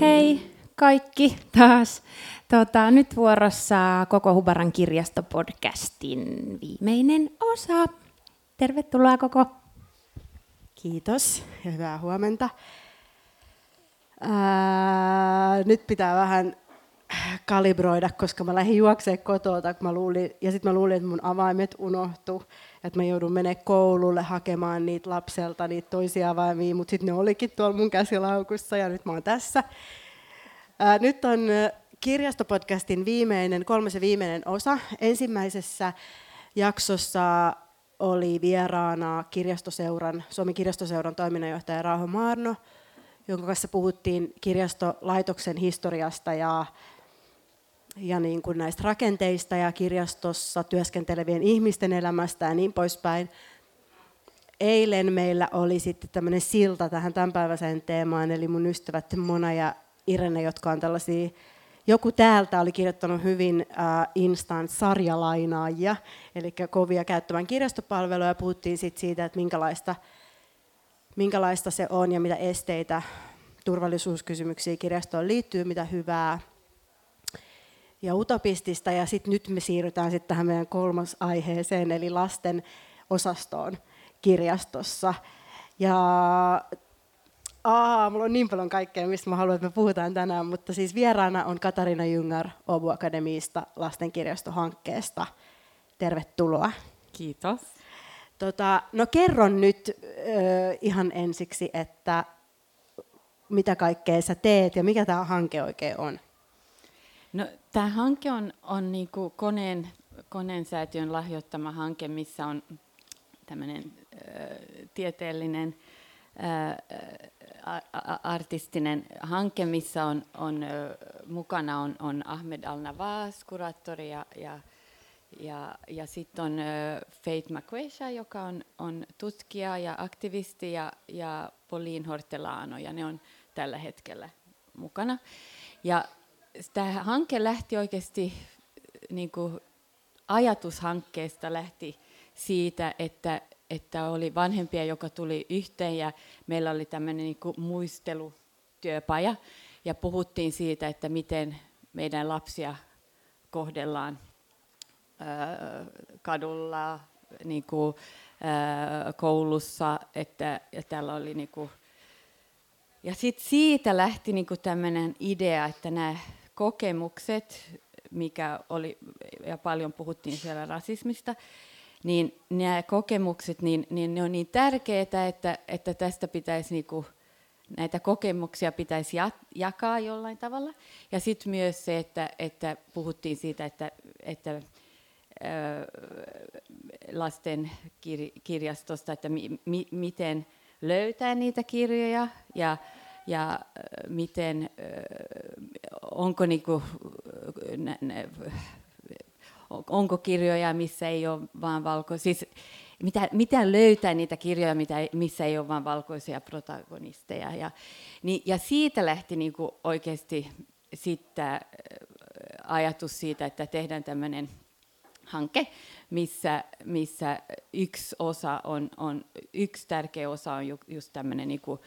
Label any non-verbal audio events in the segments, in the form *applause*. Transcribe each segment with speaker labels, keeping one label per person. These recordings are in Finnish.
Speaker 1: Hei kaikki taas. Tota, nyt vuorossa Koko Hubaran kirjastopodcastin viimeinen osa. Tervetuloa Koko.
Speaker 2: Kiitos ja hyvää huomenta. Ää, nyt pitää vähän kalibroida, koska mä lähdin juoksemaan kotoa, kun mä luulin, ja sitten mä luulin, että mun avaimet unohtu, että mä joudun menemään koululle hakemaan niitä lapselta, niitä toisia avaimia, mutta sitten ne olikin tuolla mun käsilaukussa ja nyt mä oon tässä. Ää, nyt on kirjastopodcastin viimeinen, kolmas ja viimeinen osa. Ensimmäisessä jaksossa oli vieraana kirjastoseuran, Suomen kirjastoseuran toiminnanjohtaja Rauho Maarno, jonka kanssa puhuttiin kirjastolaitoksen historiasta ja, ja niin kuin näistä rakenteista ja kirjastossa työskentelevien ihmisten elämästä ja niin poispäin. Eilen meillä oli sitten tämmöinen silta tähän tämänpäiväiseen teemaan, eli mun ystävät Mona ja Irene, jotka on tällaisia joku täältä oli kirjoittanut hyvin uh, instant sarjalainaajia, eli kovia käyttämään kirjastopalveluja. Puhuttiin sit siitä, että minkälaista, minkälaista se on ja mitä esteitä turvallisuuskysymyksiä kirjastoon liittyy, mitä hyvää ja utopistista. Ja sitten nyt me siirrytään sitten tähän meidän kolmas aiheeseen, eli lasten osastoon kirjastossa. Ja Aa, mulla on niin paljon kaikkea, mistä mä haluan, että me puhutaan tänään, mutta siis vieraana on Katarina Jungar Obu Akademiista lastenkirjastohankkeesta. Tervetuloa.
Speaker 3: Kiitos.
Speaker 2: Tota, no kerron nyt ö, ihan ensiksi, että mitä kaikkea sä teet ja mikä tämä hanke oikein on?
Speaker 3: No, tämä hanke on, on niinku koneen, koneen säätiön lahjoittama hanke, missä on tämmöinen tieteellinen artistinen hanke, missä on, on mukana on, on Ahmed Al-Nawaz, kuraattori, ja, ja, ja, ja sitten on Faith McQuaisha, joka on, on tutkija ja aktivisti, ja, ja Pauline Hortelano, ja ne on tällä hetkellä mukana. Ja tämä hanke lähti oikeasti, niin kuin ajatushankkeesta lähti siitä, että että oli vanhempia, joka tuli yhteen ja meillä oli tämmöinen niin muistelutyöpaja. Ja puhuttiin siitä, että miten meidän lapsia kohdellaan ää, kadulla, niin kuin, ää, koulussa, että ja täällä oli niin kuin, ja sitten siitä lähti niin kuin tämmöinen idea, että nämä kokemukset, mikä oli, ja paljon puhuttiin siellä rasismista, niin nämä kokemukset, niin, niin ne on niin tärkeitä, että, että tästä pitäisi niinku, näitä kokemuksia pitäisi jakaa jollain tavalla. Ja sitten myös se, että, että puhuttiin siitä, että, että lasten kirjastosta, että mi, mi, miten löytää niitä kirjoja ja, ja miten, onko niinku, onko kirjoja, missä ei ole vain valkoisia, siis mitä, mitä löytää niitä kirjoja, mitä, missä ei ole vain valkoisia protagonisteja. Ja, niin, ja siitä lähti niin kuin oikeasti sitten ajatus siitä, että tehdään tämmöinen hanke, missä, missä yksi osa on, on, yksi tärkeä osa on ju, just tämmöinen niin kuin,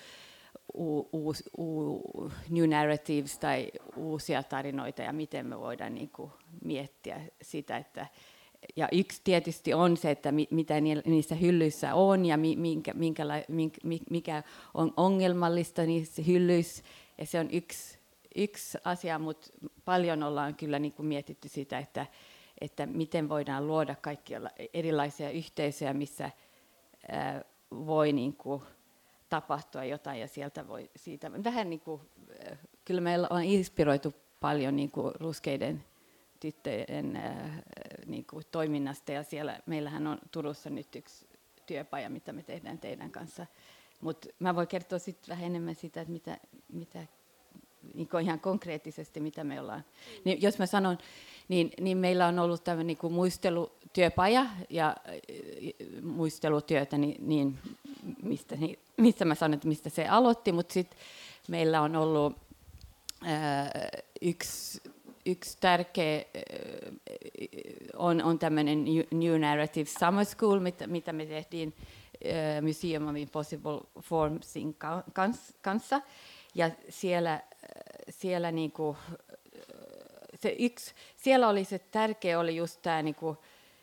Speaker 3: uus, uu, new narratives tai uusia tarinoita ja miten me voidaan niin kuin miettiä sitä, että ja yksi tietysti on se, että mitä niissä hyllyissä on ja minkä, minkä, mikä on ongelmallista niissä hyllyissä. Ja se on yksi, yksi asia, mutta paljon ollaan kyllä niin kuin mietitty sitä, että, että miten voidaan luoda kaikkia erilaisia yhteisöjä, missä ää, voi niin kuin, tapahtua jotain ja sieltä voi siitä, vähän niin kuin, äh, kyllä meillä on inspiroitu paljon niin kuin ruskeiden tyttöjen äh, niin kuin toiminnasta ja siellä meillähän on Turussa nyt yksi työpaja, mitä me tehdään teidän kanssa. Mutta mä voin kertoa sitten vähän enemmän sitä, että mitä, mitä niin ihan konkreettisesti, mitä me ollaan. Niin jos mä sanon, niin, niin meillä on ollut tämmöinen niin kuin muistelutyöpaja ja äh, muistelutyötä, niin, niin mistä, niin, mistä mä sanon, että mistä se aloitti, mutta sitten meillä on ollut ää, äh, yksi, yksi tärkeä äh, on, on tämmöinen New Narrative Summer School, mitä, mitä me tehtiin äh, Museum of Impossible Formsin kanssa. Ja siellä, siellä niinku, se yksi, siellä oli se tärkeä oli just tämä niinku,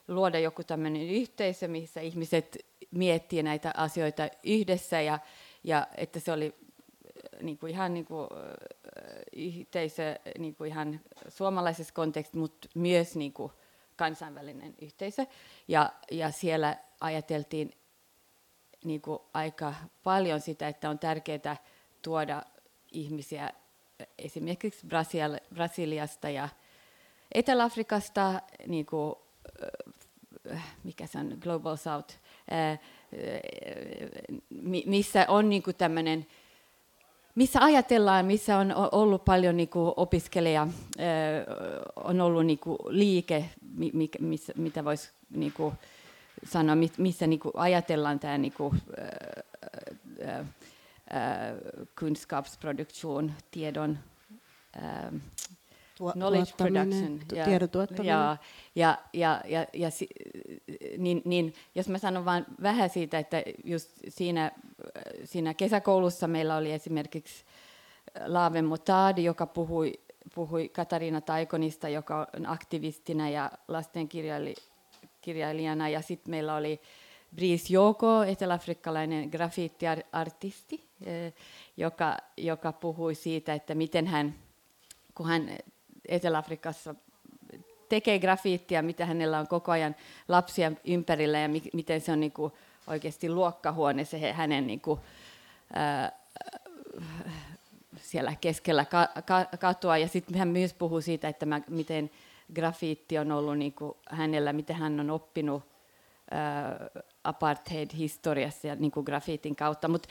Speaker 3: luoda joku tämmöinen yhteisö, missä ihmiset miettii näitä asioita yhdessä ja, ja että se oli niin kuin ihan niin kuin, yhteisö niin kuin ihan suomalaisessa kontekstissa, mutta myös niin kuin kansainvälinen yhteisö. Ja, ja siellä ajateltiin niin kuin aika paljon sitä, että on tärkeää tuoda ihmisiä esimerkiksi Brasiliasta ja Etelä-Afrikasta, niin kuin, mikä se on, Global South, missä on niin tämmöinen missä ajatellaan, missä on ollut paljon niin opiskelija, on ollut niin liike, missä, mitä voisi niin sanoa, missä niin ajatellaan tämä niin kunskapsproduktion, tiedon,
Speaker 2: Tuo,
Speaker 3: knowledge production.
Speaker 2: Ja, tiedon tuottaminen.
Speaker 3: Ja, ja, ja, ja, ja niin, niin, jos mä sanon vain vähän siitä, että just siinä, siinä kesäkoulussa meillä oli esimerkiksi Laave Motadi, joka puhui, puhui Katariina Taikonista, joka on aktivistina ja lastenkirjailijana, ja sitten meillä oli Brice Joko, eteläafrikkalainen graffitiartisti, eh, joka, joka puhui siitä, että miten hän, kun hän Etelä-Afrikassa tekee grafiittia, mitä hänellä on koko ajan lapsia ympärillä ja mi- miten se on niin kuin oikeasti luokkahuone se hänen niin kuin, ää, siellä keskellä ka- ka- katua. Ja sitten hän myös puhuu siitä, että mä, miten grafiitti on ollut niin kuin hänellä, miten hän on oppinut apartheid-historiassa ja niin kuin grafiitin kautta. Mutta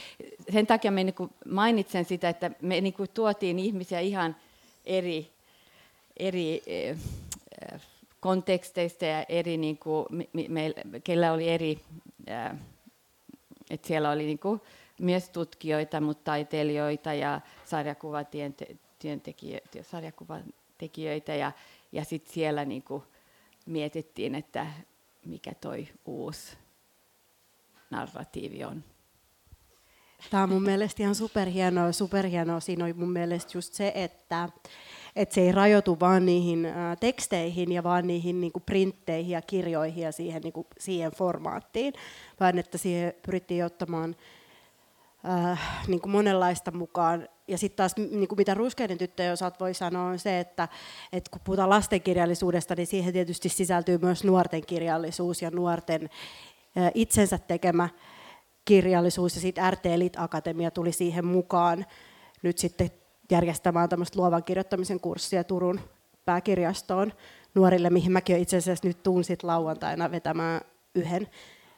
Speaker 3: sen takia mä niin kuin mainitsen sitä, että me niin kuin tuotiin ihmisiä ihan eri eri eh, konteksteista ja eri, niin kuin, me, me, kellä oli eri, eh, että siellä oli niin kuin, myös tutkijoita, mutta taiteilijoita ja sarjakuvatekijöitä ja, ja sitten siellä niin kuin, mietittiin, että mikä toi uusi narratiivi on.
Speaker 2: Tämä on mun mielestä ihan superhienoa. Superhienoa siinä on mun mielestä just se, että että se ei rajoitu vaan niihin teksteihin ja vaan niihin niin kuin printteihin ja kirjoihin ja siihen, niin kuin, siihen formaattiin, vaan että siihen pyrittiin ottamaan ä, niin kuin monenlaista mukaan. Ja sitten taas, niin kuin mitä ruskeiden tyttöjen osalta voi sanoa, on se, että, että kun puhutaan lastenkirjallisuudesta, niin siihen tietysti sisältyy myös nuorten kirjallisuus ja nuorten ä, itsensä tekemä kirjallisuus, ja sitten RT Elit Akatemia tuli siihen mukaan nyt sitten järjestämään tämmöistä luovan kirjoittamisen kurssia Turun pääkirjastoon nuorille, mihin mäkin itse asiassa nyt tuun sit lauantaina vetämään yhden.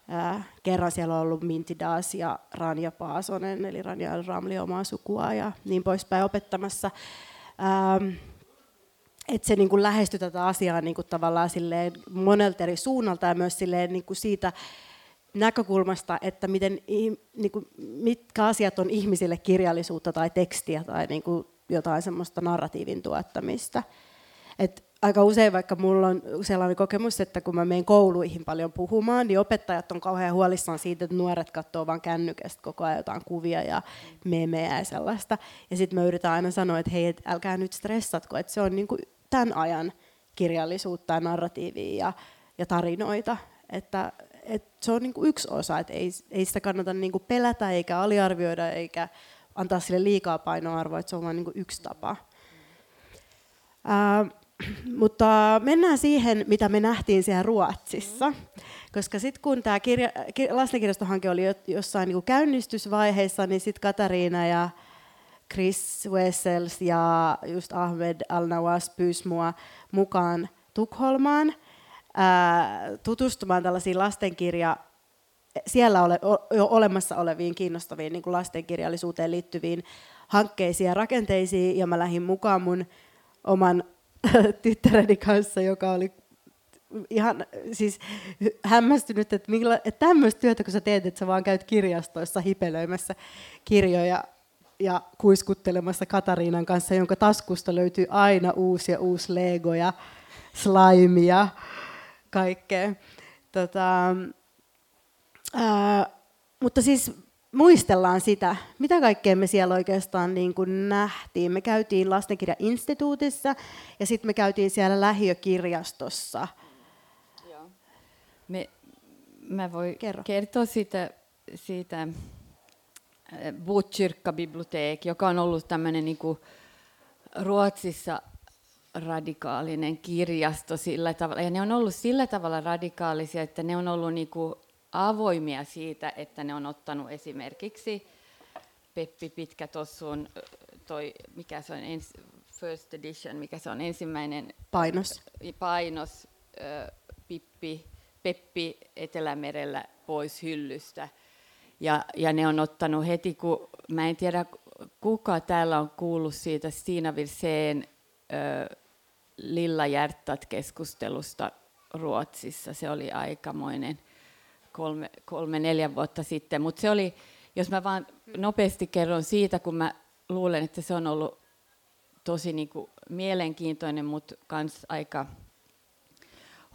Speaker 2: Ää, kerran siellä on ollut Minti Daas ja Ranja Paasonen, eli Ranja Ramli omaa sukua ja niin poispäin opettamassa. Ähm, että se niin kuin tätä asiaa niin tavallaan silleen monelta eri suunnalta ja myös silleen niin siitä näkökulmasta, että miten, niin kuin, mitkä asiat on ihmisille kirjallisuutta tai tekstiä tai niin kuin jotain semmoista narratiivin tuottamista. Et aika usein, vaikka minulla on sellainen kokemus, että kun mä menen kouluihin paljon puhumaan, niin opettajat on kauhean huolissaan siitä, että nuoret katsoo vain kännykästä koko ajan jotain kuvia ja meemejä ja sellaista. Ja sitten me yritetään aina sanoa, että hei, et älkää nyt stressatko, että se on niin kuin tämän ajan kirjallisuutta ja narratiivia ja, ja tarinoita. Että et se on niinku yksi osa, että ei, ei sitä kannata niinku pelätä eikä aliarvioida eikä antaa sille liikaa painoarvoa, että se on vain niinku yksi tapa. Ää, mutta mennään siihen, mitä me nähtiin siellä Ruotsissa. Koska sitten kun tämä kirja, lastenkirjastohanke oli jossain niinku käynnistysvaiheessa, niin sitten Katariina ja Chris Wessels ja just Ahmed Al-Nawas pyysi mua mukaan Tukholmaan – tutustumaan tällaisiin lastenkirja, siellä ole, jo olemassa oleviin kiinnostaviin niin kuin lastenkirjallisuuteen liittyviin hankkeisiin ja rakenteisiin, ja mä lähdin mukaan mun oman *laughs* tyttäreni kanssa, joka oli ihan siis hämmästynyt, että, millä, että tämmöistä työtä, kun sä teet, että sä vaan käyt kirjastoissa hipelöimässä kirjoja ja kuiskuttelemassa Katariinan kanssa, jonka taskusta löytyy aina uusi ja uusi Lego ja kaikkea. Tota, ää, mutta siis muistellaan sitä, mitä kaikkea me siellä oikeastaan niin kuin nähtiin. Me käytiin lastenkirjainstituutissa ja sitten me käytiin siellä lähiökirjastossa.
Speaker 3: Joo. Me, mä voin
Speaker 2: Kerro.
Speaker 3: kertoa siitä, siitä Botkyrkka-bibliotek, joka on ollut tämmöinen niin Ruotsissa radikaalinen kirjasto sillä tavalla. Ja ne on ollut sillä tavalla radikaalisia, että ne on ollut niin kuin avoimia siitä, että ne on ottanut esimerkiksi Peppi Pitkä Tossun, toi, mikä se on, ens, first edition, mikä se on ensimmäinen
Speaker 2: Painos.
Speaker 3: painos, ö, Pippi, Peppi Etelämerellä pois hyllystä. Ja, ja ne on ottanut heti, kun mä en tiedä kuka täällä on kuullut siitä Stina Virseen Lilla Hjärtat-keskustelusta Ruotsissa. Se oli aikamoinen kolme, kolme neljä vuotta sitten. Mutta se oli, jos mä vaan nopeasti kerron siitä, kun mä luulen, että se on ollut tosi niinku mielenkiintoinen, mutta myös aika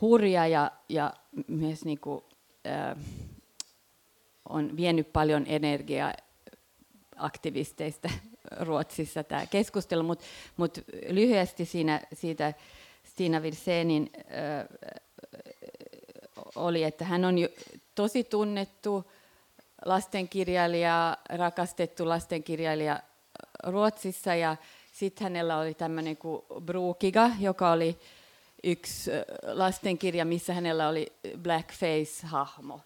Speaker 3: hurja ja, ja myös niinku, äh, on vienyt paljon energiaa aktivisteista Ruotsissa tämä keskustelu, mutta mut lyhyesti siinä, siitä Stina Virsenin äh, oli, että hän on jo tosi tunnettu lastenkirjailija, rakastettu lastenkirjailija Ruotsissa ja sitten hänellä oli tämmöinen kuin Brukiga, joka oli yksi lastenkirja, missä hänellä oli blackface-hahmo.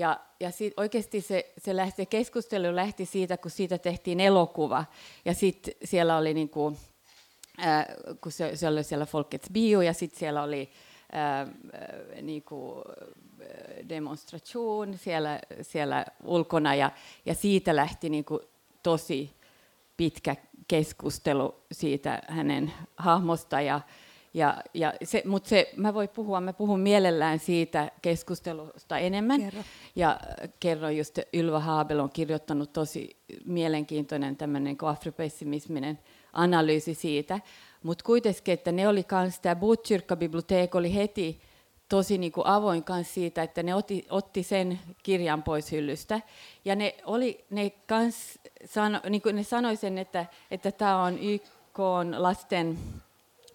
Speaker 3: Ja, ja sit oikeasti se, se, lähti, se keskustelu lähti siitä, kun siitä tehtiin elokuva. Ja sitten siellä oli, niinku, äh, kun se, se oli siellä Folkets Bio, ja sitten siellä oli äh, niinku, demonstration siellä, siellä ulkona, ja, ja siitä lähti niinku tosi pitkä keskustelu siitä hänen hahmosta. Ja, ja, ja se, mutta se, mä voin puhua, mä puhun mielellään siitä keskustelusta enemmän.
Speaker 2: Kerro.
Speaker 3: Ja kerron just, Ylva Haabel on kirjoittanut tosi mielenkiintoinen tämmöinen afropessimisminen analyysi siitä. Mutta kuitenkin, että ne oli kans, tämä Botkyrkka-bibliotek oli heti tosi niin kuin avoin kanssa siitä, että ne otti, otti sen kirjan pois hyllystä. Ja ne, oli, ne, kans sano, niin kuin ne sanoi sen, että, että tämä on YK on lasten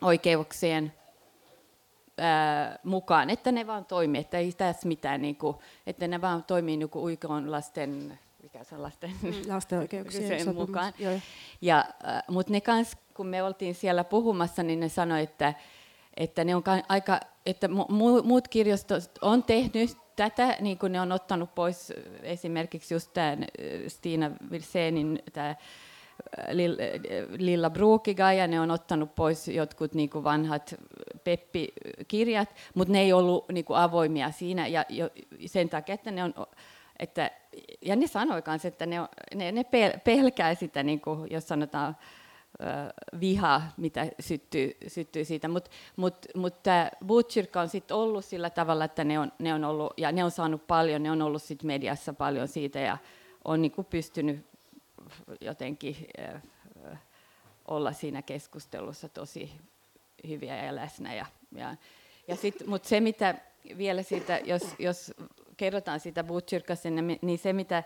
Speaker 3: oikeuksien ää, mukaan, että ne vaan toimii, että ei tässä mitään, niin kuin, että ne vaan toimii niin kuin YK on lasten, mikä se on lasten,
Speaker 2: Lasten oikeuksien
Speaker 3: mukaan.
Speaker 2: Joo.
Speaker 3: Ja, äh, mutta ne kans, kun me oltiin siellä puhumassa, niin ne sanoi, että, että ne on ka- aika, että mu- muut kirjastot on tehnyt tätä, niin kuin ne on ottanut pois esimerkiksi just tämän Stina Vilsenin tämä Lilla Brukiga ja ne on ottanut pois jotkut niin kuin vanhat Peppi-kirjat, mutta ne ei ollut niin kuin avoimia siinä ja jo, sen takia, että ne on että, ja ne sanoi myös, että ne, ne, ne pel- pelkää sitä, niin kuin, jos sanotaan viha, mitä syttyy, syttyy siitä. Mutta mut, mut tämä Butchirka on sitten ollut sillä tavalla, että ne on, ne on ollut, ja ne on saanut paljon, ne on ollut sit mediassa paljon siitä ja on niin kuin pystynyt jotenkin ö, olla siinä keskustelussa tosi hyviä ja läsnä. Ja, ja, ja sit, mutta se, mitä vielä siitä, jos, jos kerrotaan siitä Butchirkasta, niin se, mitä,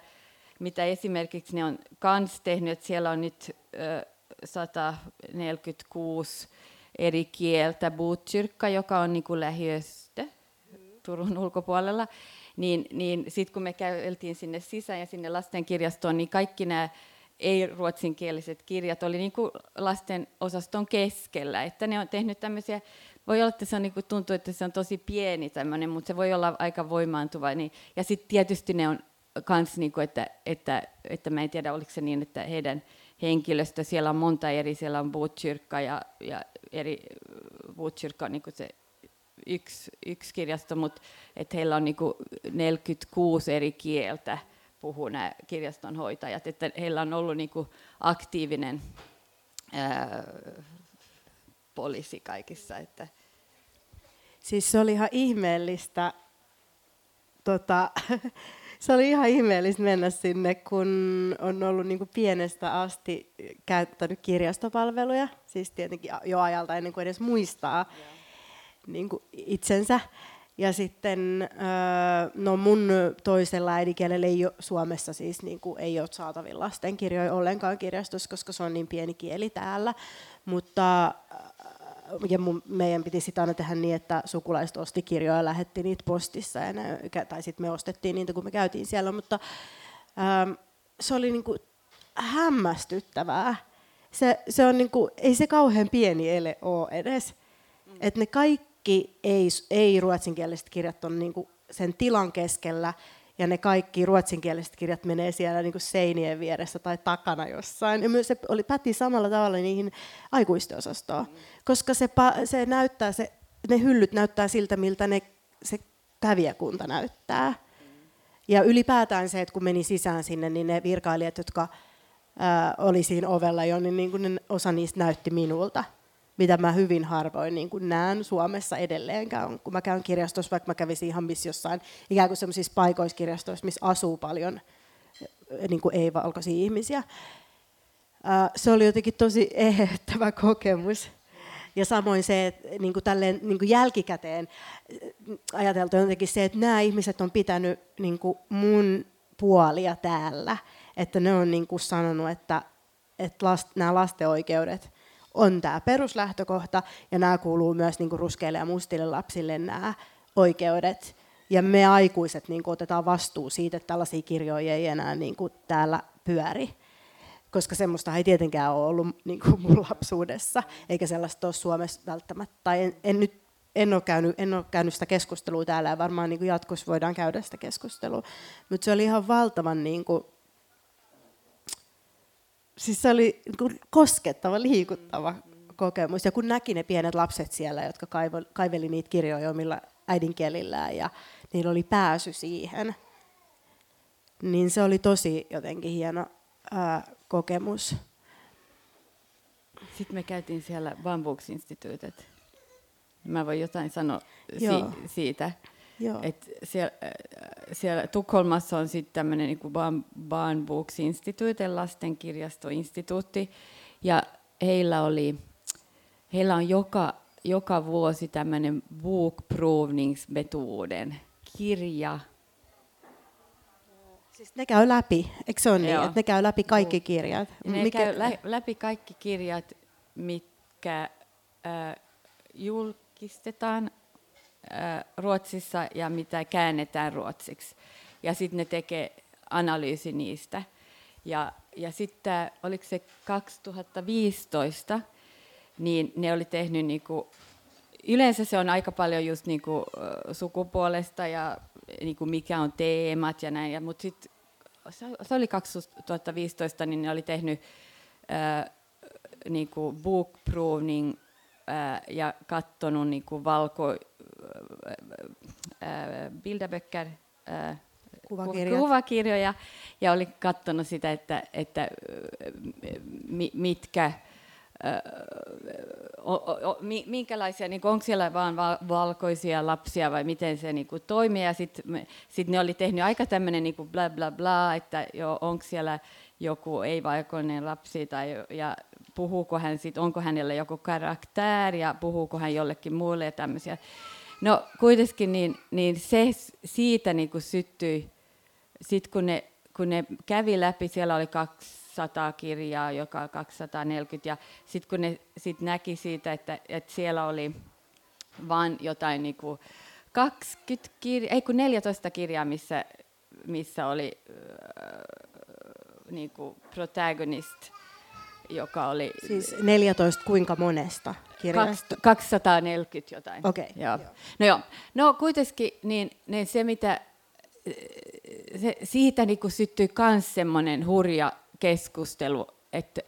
Speaker 3: mitä esimerkiksi ne on kans tehnyt, että siellä on nyt ö, 146 eri kieltä Butchirkka, joka on niin kuin lähiöstä Turun ulkopuolella, niin, niin sitten kun me käytiin sinne sisään ja sinne lastenkirjastoon, niin kaikki nämä ei-ruotsinkieliset kirjat oli niin kuin lasten osaston keskellä, että ne on tehnyt tämmöisiä, voi olla, että se on, niin kuin, tuntuu, että se on tosi pieni tämmöinen, mutta se voi olla aika voimaantuva. Niin, ja sitten tietysti ne on kans, niin kuin, että, että, että mä en tiedä, oliko se niin, että heidän henkilöstö, siellä on monta eri, siellä on Botkyrkka ja, ja eri Botkyrkka on niin kuin se yksi, yksi kirjasto, mutta että heillä on niin kuin 46 eri kieltä puhuu nämä kirjastonhoitajat, että heillä on ollut niin kuin aktiivinen ää, poliisi kaikissa. Että.
Speaker 2: Siis se oli ihan ihmeellistä, tota, *laughs* se oli ihan ihmeellistä mennä sinne, kun on ollut niin kuin pienestä asti käyttänyt kirjastopalveluja, siis tietenkin jo ajalta ennen kuin edes muistaa niin kuin itsensä. Ja sitten no mun toisella äidinkielellä ei ole, Suomessa siis niin kuin, ei ole saatavilla lastenkirjoja ollenkaan kirjastossa, koska se on niin pieni kieli täällä. Mutta ja mun, meidän piti sitä aina tehdä niin, että sukulaiset osti kirjoja ja lähetti niitä postissa, ja ne, tai sitten me ostettiin niitä, kun me käytiin siellä, mutta ähm, se oli niinku hämmästyttävää. Se, se on niinku, ei se kauhean pieni ele ole edes. Mm. Et ne kaikki ei, ei ruotsinkieliset kirjat on niinku sen tilan keskellä, ja ne kaikki ruotsinkieliset kirjat menee siellä niin kuin seinien vieressä tai takana jossain. Ja myös se oli, päti samalla tavalla niihin aikuisten osastoon, mm. koska se, se näyttää, se, ne hyllyt näyttää siltä, miltä ne, se kävijäkunta näyttää. Mm. Ja ylipäätään se, että kun meni sisään sinne, niin ne virkailijat, jotka ää, oli siinä ovella jo, niin, niin kuin ne, osa niistä näytti minulta mitä mä hyvin harvoin niin näen Suomessa edelleenkään, kun mä käyn kirjastossa, vaikka mä kävisin ihan missä jossain ikään kuin sellaisissa paikoissa kirjastoissa, missä asuu paljon niin ei-valkoisia ihmisiä. Se oli jotenkin tosi eheyttävä kokemus. Ja samoin se, että niin kuin tälleen, niin kuin jälkikäteen ajateltu jotenkin se, että nämä ihmiset on pitänyt niin kuin mun puolia täällä. Että ne on niin kuin sanonut, että, että last, nämä lasten oikeudet on tämä peruslähtökohta, ja nämä kuuluu myös niin kuin ruskeille ja mustille lapsille nämä oikeudet. Ja me aikuiset niin kuin, otetaan vastuu siitä, että tällaisia kirjoja ei enää niin kuin, täällä pyöri. Koska semmoista ei tietenkään ole ollut niin kuin mun lapsuudessa, eikä sellaista ole Suomessa välttämättä. Tai en, en nyt en ole, käynyt, en ole käynyt sitä keskustelua täällä ja varmaan niin kuin jatkossa voidaan käydä sitä keskustelua. Mutta se oli ihan valtavan niin kuin, siis se oli niin koskettava, liikuttava kokemus. Ja kun näki ne pienet lapset siellä, jotka kaiveli niitä kirjoja omilla äidinkielillään ja niillä oli pääsy siihen, niin se oli tosi jotenkin hieno ää, kokemus.
Speaker 3: Sitten me käytiin siellä Bambooks-instituutet. Mä voin jotain sanoa si- siitä. Joo. Et siellä, siellä Tukholmassa on sitten tämmöinen niin Barn Books Institute, lastenkirjastoinstituutti, ja heillä, oli, heillä on joka, joka vuosi tämmöinen bokprovningsmetoden kirja.
Speaker 2: Siis ne käy läpi, eikö se ole niin, että ne käy läpi kaikki kirjat?
Speaker 3: Ne Mikä... käy lä- läpi kaikki kirjat, mitkä äh, julkistetaan Ruotsissa ja mitä käännetään ruotsiksi. Ja sitten ne tekee analyysi niistä. Ja, ja sitten oliko se 2015, niin ne oli tehnyt niinku, yleensä se on aika paljon just niinku, sukupuolesta ja niinku, mikä on teemat ja näin, mutta sitten se oli 2015, niin ne oli tehnyt äh, niinku book proving äh, ja katsonut niinku valko, Bilderböcker,
Speaker 2: kuvakirjat.
Speaker 3: kuvakirjoja, ja oli katsonut sitä, että, että mitkä, minkälaisia, niin onko siellä vain valkoisia lapsia vai miten se niin kuin toimii. Ja sitten sit ne oli tehnyt aika tämmöinen niin bla bla bla, että jo, onko siellä joku ei-valkoinen lapsi tai, ja puhuuko hän sit, onko hänellä joku karakteri ja puhuuko hän jollekin muulle ja tämmöisiä. No kuitenkin niin, niin se siitä niin kuin syttyi, sit kun ne, kun ne kävi läpi, siellä oli 200 kirjaa, joka 240, ja sitten kun ne sit näki siitä, että, että siellä oli vain jotain niin kuin 20 kirjaa, ei kun 14 kirjaa, missä, missä oli äh, niin kuin protagonist, joka oli...
Speaker 2: Siis 14 kuinka monesta kirjasta?
Speaker 3: 240 jotain.
Speaker 2: Okei. Okay,
Speaker 3: joo. No joo. No kuitenkin niin, niin se, mitä se, siitä niin kuin syttyi myös semmoinen hurja keskustelu, että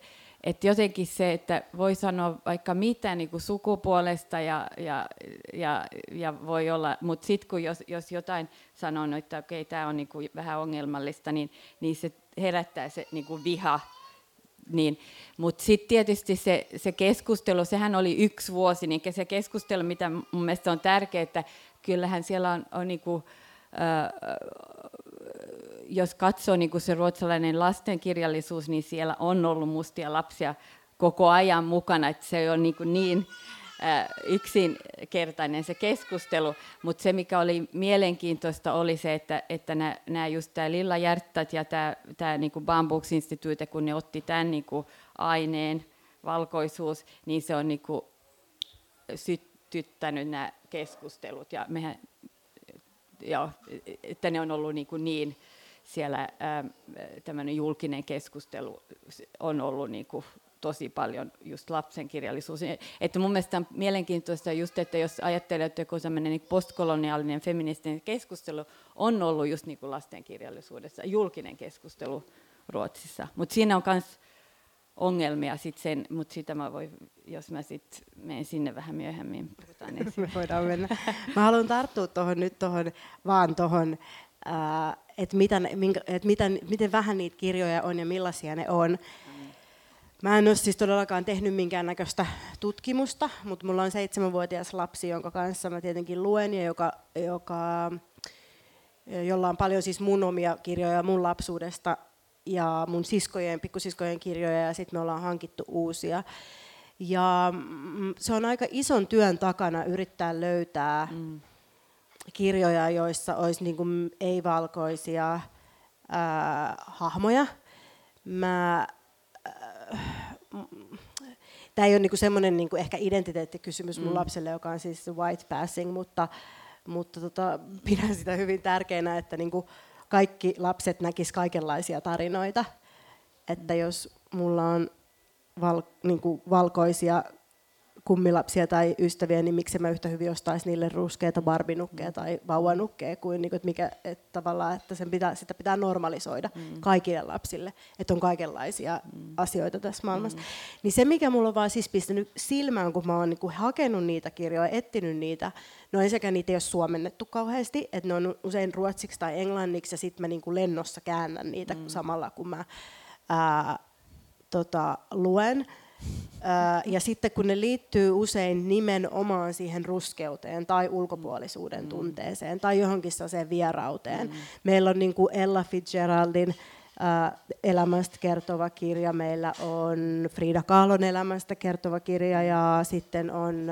Speaker 3: että jotenkin se, että voi sanoa vaikka mitä niin kuin sukupuolesta ja, ja, ja, ja voi olla, mutta sitten kun jos, jos jotain sanoo, no, että okei, tämä on niin kuin vähän ongelmallista, niin, niin se herättää se niin kuin viha niin, mutta sitten tietysti se, se keskustelu, sehän oli yksi vuosi, niin se keskustelu, mitä mun mielestä on tärkeää, että kyllähän siellä on, on niinku, äh, jos katsoo niinku se ruotsalainen lastenkirjallisuus, niin siellä on ollut mustia lapsia koko ajan mukana, että se on niinku niin yksinkertainen se keskustelu, mutta se mikä oli mielenkiintoista oli se, että, että nämä just tämä Lilla Järttat ja tämä, niinku Bambuks Institute, kun ne otti tämän niinku aineen, valkoisuus, niin se on niinku sytyttänyt nämä keskustelut. Ja mehän, ja, että ne on ollut niin, kuin niin siellä tämmöinen julkinen keskustelu on ollut niin kuin tosi paljon just lapsenkirjallisuus. Että mun mielestä on mielenkiintoista just, että jos ajattelee, että joku niin postkoloniaalinen feministinen keskustelu on ollut just niin kuin lastenkirjallisuudessa, julkinen keskustelu Ruotsissa. Mutta siinä on myös ongelmia sit sen, mutta sitä mä voin, jos mä sitten menen sinne vähän myöhemmin, puhutaan *laughs*
Speaker 2: Me voidaan mennä. Mä haluan tarttua tuohon nyt tohon, vaan tuohon, että et mitä, miten vähän niitä kirjoja on ja millaisia ne on. Mä en ole siis todellakaan tehnyt minkäännäköistä tutkimusta, mutta mulla on seitsemänvuotias lapsi, jonka kanssa mä tietenkin luen ja joka, joka, jolla on paljon siis mun omia kirjoja mun lapsuudesta ja mun siskojen, pikkusiskojen kirjoja ja sitten me ollaan hankittu uusia. Ja mm, se on aika ison työn takana yrittää löytää mm. kirjoja, joissa olisi niin ei-valkoisia ää, hahmoja. Mä tämä ei ole niinku semmoinen niinku ehkä identiteettikysymys mun mm. lapselle, joka on siis white passing, mutta, mutta tota, pidän sitä hyvin tärkeänä, että niinku kaikki lapset näkisivät kaikenlaisia tarinoita. Että jos mulla on val, niinku valkoisia kummilapsia tai ystäviä, niin miksi mä yhtä hyvin ostaisi niille ruskeita barbinukkeja tai vauvanukkeja, kuin niin että, mikä, että tavallaan, että sen pitää, sitä pitää normalisoida mm. kaikille lapsille, että on kaikenlaisia mm. asioita tässä maailmassa. Mm. Niin se, mikä mulla on vaan siis pistänyt silmään, kun mä oon niin hakenut niitä kirjoja, etsinyt niitä, no ensinnäkään niitä ei ole suomennettu kauheasti, että ne on usein ruotsiksi tai englanniksi, ja sitten mä niin lennossa käännän niitä mm. samalla, kun mä ää, tota, luen. Ja sitten kun ne liittyy usein nimenomaan siihen ruskeuteen tai ulkopuolisuuden mm. tunteeseen tai johonkin sellaiseen vierauteen. Mm. Meillä on niin kuin Ella Fitzgeraldin elämästä kertova kirja, meillä on Frida Kahlon elämästä kertova kirja ja sitten on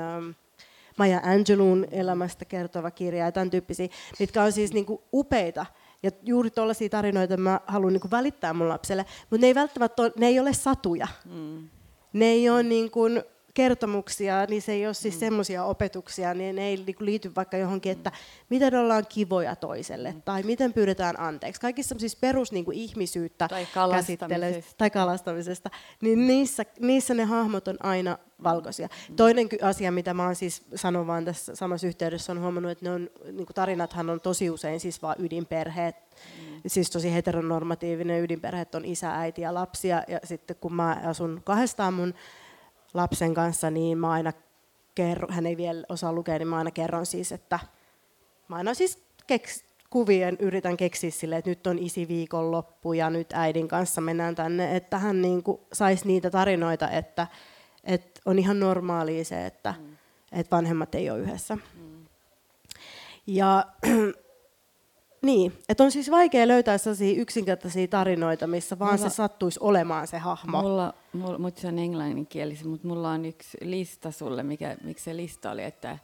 Speaker 2: Maja Angeloun elämästä kertova kirja ja tämän tyyppisiä, mitkä on siis niin kuin upeita ja juuri tuollaisia tarinoita mä haluan niin välittää mun lapselle, mutta ne ei välttämättä ole, ne ei ole satuja. Mm ne ei ole niin kuin kertomuksia, niin se ei ole siis mm. semmoisia opetuksia, niin ne ei niinku liity vaikka johonkin, että miten ollaan kivoja toiselle, mm. tai miten pyydetään anteeksi. Kaikissa siis perus niin kuin ihmisyyttä
Speaker 3: tai kalastamisesta.
Speaker 2: tai kalastamisesta, niin niissä, niissä ne hahmot on aina valkoisia. Mm. Toinen asia, mitä mä oon siis sanon vaan tässä samassa yhteydessä, on huomannut, että ne on, niin kuin tarinathan on tosi usein siis vaan ydinperheet, mm. siis tosi heteronormatiivinen ydinperheet on isä, äiti ja lapsia, ja sitten kun mä asun kahdestaan mun lapsen kanssa, niin mä aina kerron, hän ei vielä osaa lukea, niin mä aina kerron siis, että mä aina siis keks, kuvien yritän keksiä sille, että nyt on isi viikon loppu ja nyt äidin kanssa mennään tänne, että hän niin saisi niitä tarinoita, että, että on ihan normaalia se, että, mm. että vanhemmat ei ole yhdessä. Mm. Ja *clears throat* niin, että on siis vaikea löytää sellaisia yksinkertaisia tarinoita, missä vaan mulla, se sattuisi olemaan se hahmo.
Speaker 3: Mulla, mulla mutta se on englanninkielisen, mutta mulla on yksi lista sulle, mikä, miksi se lista oli, että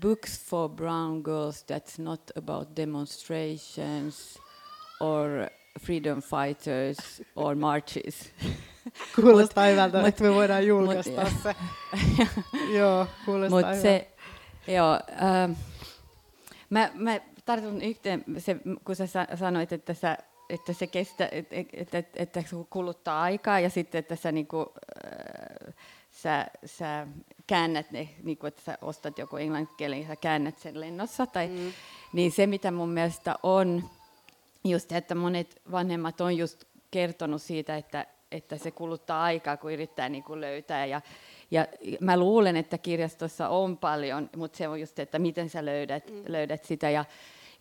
Speaker 3: books for brown girls that's not about demonstrations or freedom fighters or marches. *laughs*
Speaker 2: Kuulostaa hyvältä, että me voidaan julkaista mut, se. *laughs* joo, kuulostaa
Speaker 3: mut se, joo, äh, mä, mä tartun yhteen, se, kun sä sanoit, että sä että se kestä, että, että, että, että kuluttaa aikaa ja sitten, että sä, niin kuin, äh, sä, sä käännät ne, niin kuin, että sä ostat joku englanninkielen ja sä käännät sen lennossa. Tai, mm. Niin se, mitä mun mielestä on, just että monet vanhemmat on just kertonut siitä, että, että se kuluttaa aikaa, kun yrittää niin kuin löytää. Ja, ja mä luulen, että kirjastossa on paljon, mutta se on just, että miten sä löydät, mm. löydät sitä. Ja,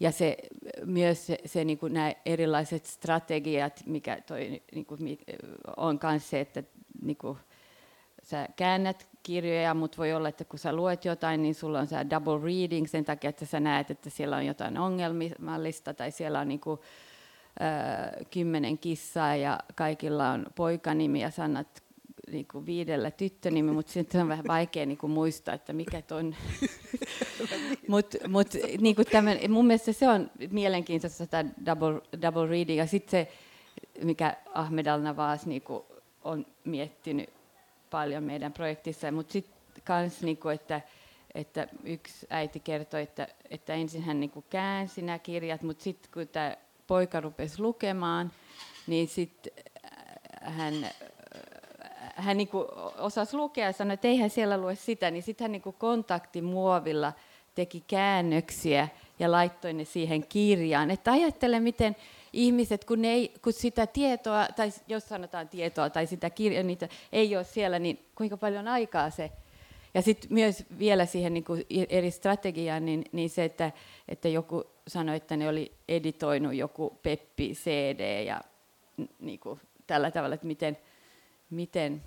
Speaker 3: ja se, myös se, se niin kuin nämä erilaiset strategiat, mikä toi, niin kuin, on myös se, että niin kuin, sä käännät kirjoja, mutta voi olla, että kun sä luet jotain, niin sulla on se double reading sen takia, että sä näet, että siellä on jotain ongelmallista tai siellä on niin kuin, kymmenen kissaa ja kaikilla on poikanimi ja sanat niin kuin viidellä tyttönimi, mutta sitten on vähän vaikea niin kuin muistaa, että mikä on. mutta *laughs* mut, niin kuin tämän, mun mielestä se on mielenkiintoista, tämä double, double reading. Ja sitten se, mikä Ahmed al-Nawaz niin kuin on miettinyt paljon meidän projektissa, mutta sitten myös, niin kuin, että, että yksi äiti kertoi, että, että ensin hän niin kuin käänsi nämä kirjat, mutta sitten kun tämä poika rupesi lukemaan, niin sitten hän hän niin kuin osasi lukea ja sanoi, että eihän siellä lue sitä, niin sitten hän niin kuin kontaktimuovilla teki käännöksiä ja laittoi ne siihen kirjaan. Että ajattele, miten ihmiset, kun, ne ei, kun sitä tietoa, tai jos sanotaan tietoa tai sitä kirjaa, niitä ei ole siellä, niin kuinka paljon aikaa se ja sitten myös vielä siihen niin kuin eri strategiaan, niin, niin se, että, että joku sanoi, että ne oli editoinut joku Peppi CD ja niin kuin tällä tavalla, että miten, miten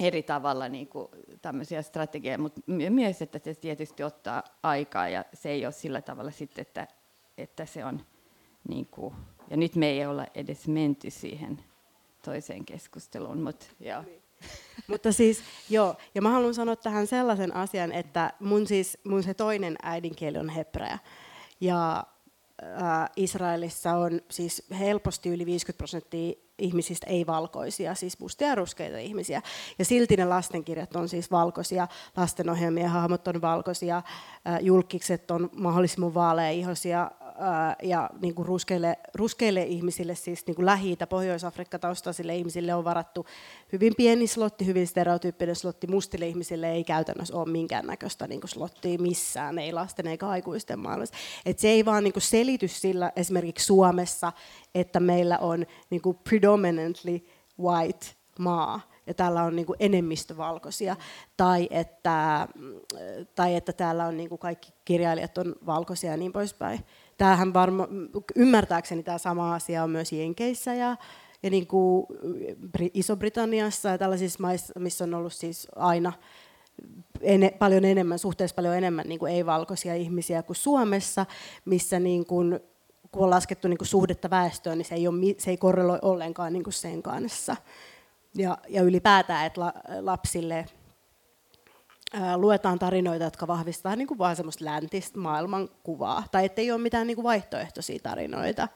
Speaker 3: eri tavalla niin kuin tämmöisiä strategioita, mutta myös, että se tietysti ottaa aikaa ja se ei ole sillä tavalla sitten, että, että se on niin kuin, ja nyt me ei olla edes menty siihen toiseen keskusteluun, mutta joo. Niin.
Speaker 2: Mutta siis, joo, ja mä haluan sanoa tähän sellaisen asian, että mun, siis, mun se toinen äidinkieli on hebrea. Ja äh, Israelissa on siis helposti yli 50 prosenttia ihmisistä ei-valkoisia, siis mustia ja ruskeita ihmisiä. Ja silti ne lastenkirjat on siis valkoisia, lastenohjelmien hahmot on valkoisia, julkikset on mahdollisimman vaaleihoisia, ja niin kuin ruskeille, ruskeille ihmisille, siis niin kuin Lähi- Pohjois-Afrikka-taustaisille ihmisille on varattu hyvin pieni slotti, hyvin stereotyyppinen slotti. Mustille ihmisille ei käytännössä ole minkäännäköistä niin kuin slottia missään, ei lasten eikä aikuisten maailmassa. Et se ei vaan niin kuin selity sillä esimerkiksi Suomessa, että meillä on niin kuin predominantly white maa, ja täällä on niin kuin enemmistö valkoisia, tai että, tai että täällä on niin kuin kaikki kirjailijat on valkoisia ja niin poispäin tämähän varma, ymmärtääkseni tämä sama asia on myös Jenkeissä ja, ja niin kuin Iso-Britanniassa ja tällaisissa maissa, missä on ollut siis aina ene, paljon enemmän, suhteessa paljon enemmän niin kuin ei-valkoisia ihmisiä kuin Suomessa, missä niin kuin, kun on laskettu niin kuin suhdetta väestöön, niin se ei, ole, se ei korreloi ollenkaan niin kuin sen kanssa. Ja, ja ylipäätään, että la, lapsille luetaan tarinoita, jotka vahvistavat niin kuin vaan semmoista läntistä maailmankuvaa, tai ettei ole mitään niin kuin vaihtoehtoisia tarinoita,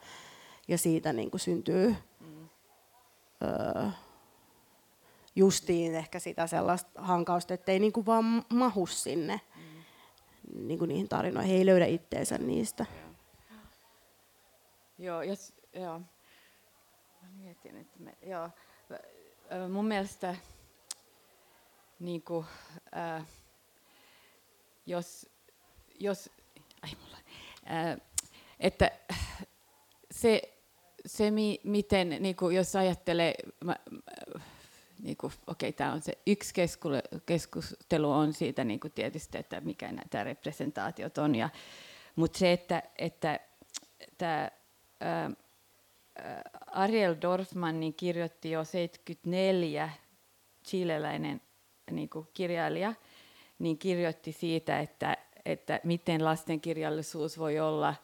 Speaker 2: ja siitä niin kuin syntyy mm. justiin ehkä sitä sellaista hankausta, ettei niin kuin vaan mahu sinne mm. niin kuin niihin tarinoihin, ei löydä itteensä niistä.
Speaker 3: Joo, jos, joo. Mä mietin, että me, joo. Mun mielestä niin kuin, äh, jos, jos ai mulla, äh, että se, se mi, miten, niin kuin, jos ajattelee, mä, niin kuin, okei, tämä on se yksi keskustelu on siitä niin kuin tietysti, että mikä nämä representaatiot on, ja, mutta se, että, että tämä ää, Ariel Dorfman niin kirjoitti jo 74 chileläinen niin kuin kirjailija, niin kirjoitti siitä, että, että miten lastenkirjallisuus voi olla,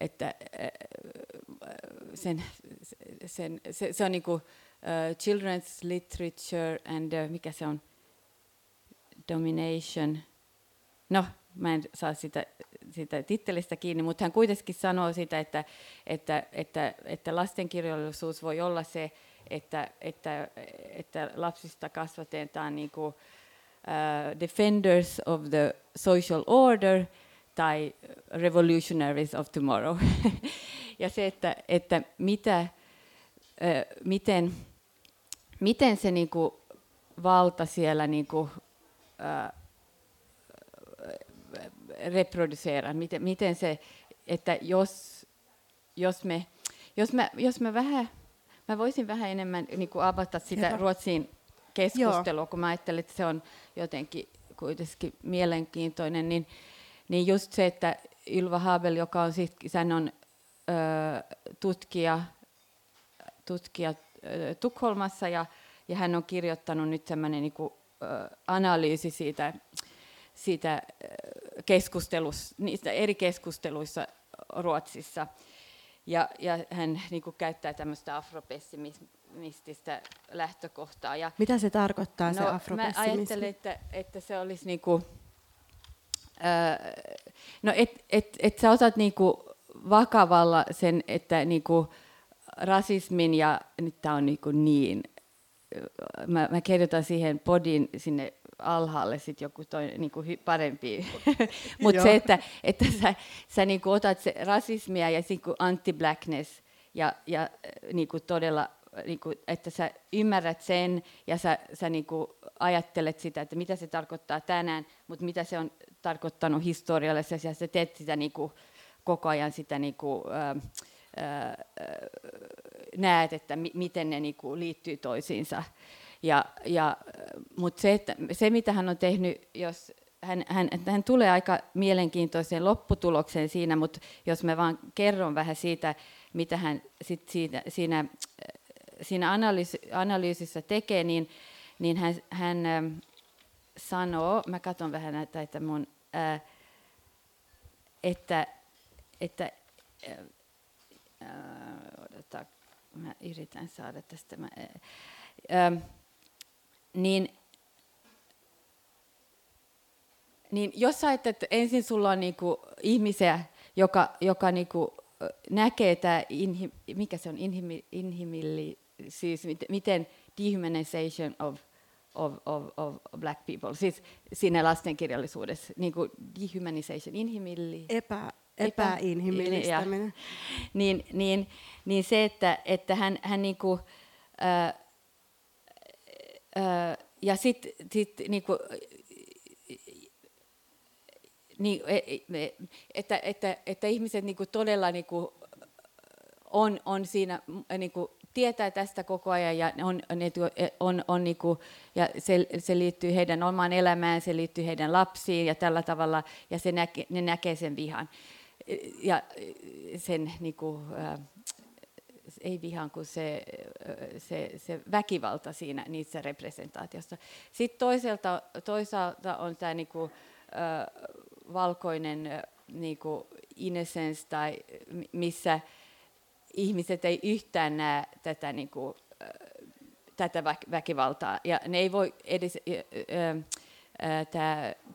Speaker 3: että sen, sen, se, se on niin kuin, uh, children's literature and uh, mikä se on, domination. No, mä en saa sitä, sitä tittelistä kiinni, mutta hän kuitenkin sanoo sitä, että, että, että, että lastenkirjallisuus voi olla se, että, että, että lapsista kasvatetaan niin kuin, uh, defenders of the social order tai revolutionaries of tomorrow. *laughs* ja se, että, että mitä, uh, miten, miten se niin kuin, valta siellä niin kuin, uh, reproduceeraa, miten, miten se, että jos, jos me, jos me, jos me vähän Mä voisin vähän enemmän niin kuin avata sitä Joo. Ruotsin keskustelua, Joo. kun mä ajattelin, että se on jotenkin kuitenkin mielenkiintoinen, niin, niin just se, että Ylva Habel, joka on, sit, hän on ö, tutkija, tutkija ö, Tukholmassa ja, ja hän on kirjoittanut nyt semmoinen niin kuin, ö, analyysi siitä, siitä keskustelussa, niistä eri keskusteluissa Ruotsissa. Ja, ja hän niin kuin, käyttää tämmöistä afropessimismia pessimististä lähtökohtaa. Ja
Speaker 2: Mitä se tarkoittaa,
Speaker 3: no,
Speaker 2: se
Speaker 3: mä
Speaker 2: afropessimismi?
Speaker 3: ajattelen, että, että se olisi niinku, ää, no et, et, et sä otat niinku vakavalla sen, että niinku rasismin ja nyt tämä on niinku niin, mä, mä kirjoitan siihen podin sinne alhaalle sit joku toi, niinku hy, parempi. *laughs* Mutta se, että, että sä, sä niinku otat se rasismia ja niinku anti-blackness ja, ja äh, niinku todella, niinku, että sä ymmärrät sen ja sä, sä niinku ajattelet sitä, että mitä se tarkoittaa tänään, mutta mitä se on tarkoittanut historiallisesti ja sä teet sitä niinku, koko ajan sitä niinku, ää, ää, näet, että mi- miten ne niinku liittyy toisiinsa. Ja, ja, mutta se, että, se, mitä hän on tehnyt, jos hän, hän, hän tulee aika mielenkiintoiseen lopputulokseen siinä, mutta jos mä vaan kerron vähän siitä, mitä hän sit siinä, siinä, siinä analyysi, analyysissä tekee, niin, niin hän, hän ähm, sanoo, mä katson vähän näitä, että mun, ää, että, että ää, ää, odota, mä yritän saada tästä, mä, ää, ää, niin, niin jos sä ajattelet, että ensin sulla on niinku ihmisiä, joka, joka niinku näkee tämä, inhi, mikä se on, inhimi, inhimillisyys, miten, miten dehumanization of, of, of, of black people, siis siinä lastenkirjallisuudessa, niinku dehumanization, inhimilli...
Speaker 2: Epä, epäinhimillistäminen.
Speaker 3: niin, niin, niin se, että, että hän, hän niinku, ää, ää, ja sitten sit, niinku, niin, e- e- että, että, että ihmiset niinku todella niinku on, on siinä, mm, niinku, tietää tästä koko ajan ja, on, tuo- e- on, on niinku, ja se, se liittyy heidän omaan elämään, se liittyy heidän lapsiin ja tällä tavalla, ja se näke, ne näkee sen vihan. Ja sen niinku, ää, ei vihan, kun se, se, se väkivalta siinä niissä representaatiossa. Sitten toisaalta, toisaalta on tämä niinku, ä, valkoinen niinku innocence, tai mi- missä ihmiset ei yhtään näe tätä, niinku, ä, tätä väk- väkivaltaa. Ja ne ei voi edes...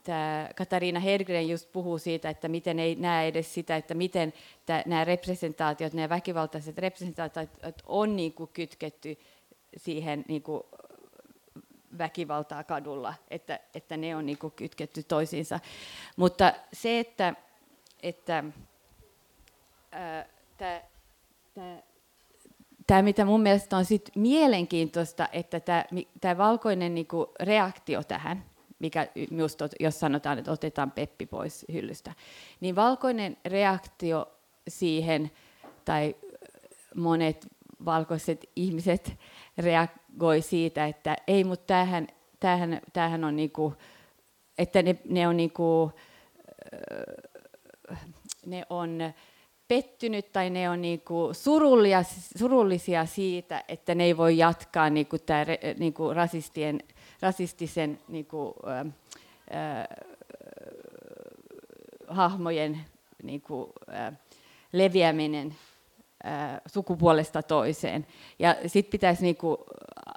Speaker 3: Tämä Katariina Hergren just puhuu siitä, että miten ei näe edes sitä, että miten nämä representaatiot, nämä väkivaltaiset representaatiot on niinku kytketty siihen niinku väkivaltaa kadulla, että, että ne on niinku kytketty toisiinsa. Mutta se, että, että tämä, tämä, tämä, mitä mun mielestä on sit mielenkiintoista, että tämä, tämä valkoinen niinku reaktio tähän, mikä just, jos sanotaan, että otetaan Peppi pois hyllystä, niin valkoinen reaktio siihen, tai monet valkoiset ihmiset reagoi siitä, että ei, mutta tämähän, tämähän, tämähän on niinku, että ne, ne on niinku, ne on pettynyt tai ne on niinku surullia, surullisia siitä, että ne ei voi jatkaa niinku tää, niinku rasistien, rasistisen niinku, ä, ä, hahmojen niinku, ä, leviäminen ä, sukupuolesta toiseen. Ja sitten pitäisi niinku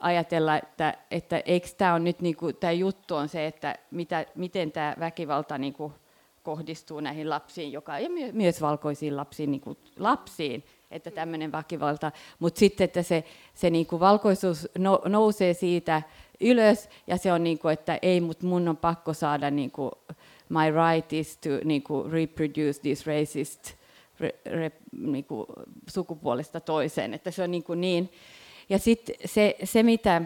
Speaker 3: ajatella, että, että eikö tämä on nyt niinku, tämä juttu on se, että mitä, miten tämä väkivalta niinku, kohdistuu näihin lapsiin, joka, ja my, myös valkoisiin lapsiin, niin kuin lapsiin, että tämmöinen väkivalta, mutta sitten, että se, se niin kuin valkoisuus no, nousee siitä ylös, ja se on niin kuin, että ei, mutta mun on pakko saada, niin kuin, my right is to niin kuin, reproduce this racist re, re, niin kuin, sukupuolesta toiseen, että se on niin, kuin niin. ja sitten se, se, mitä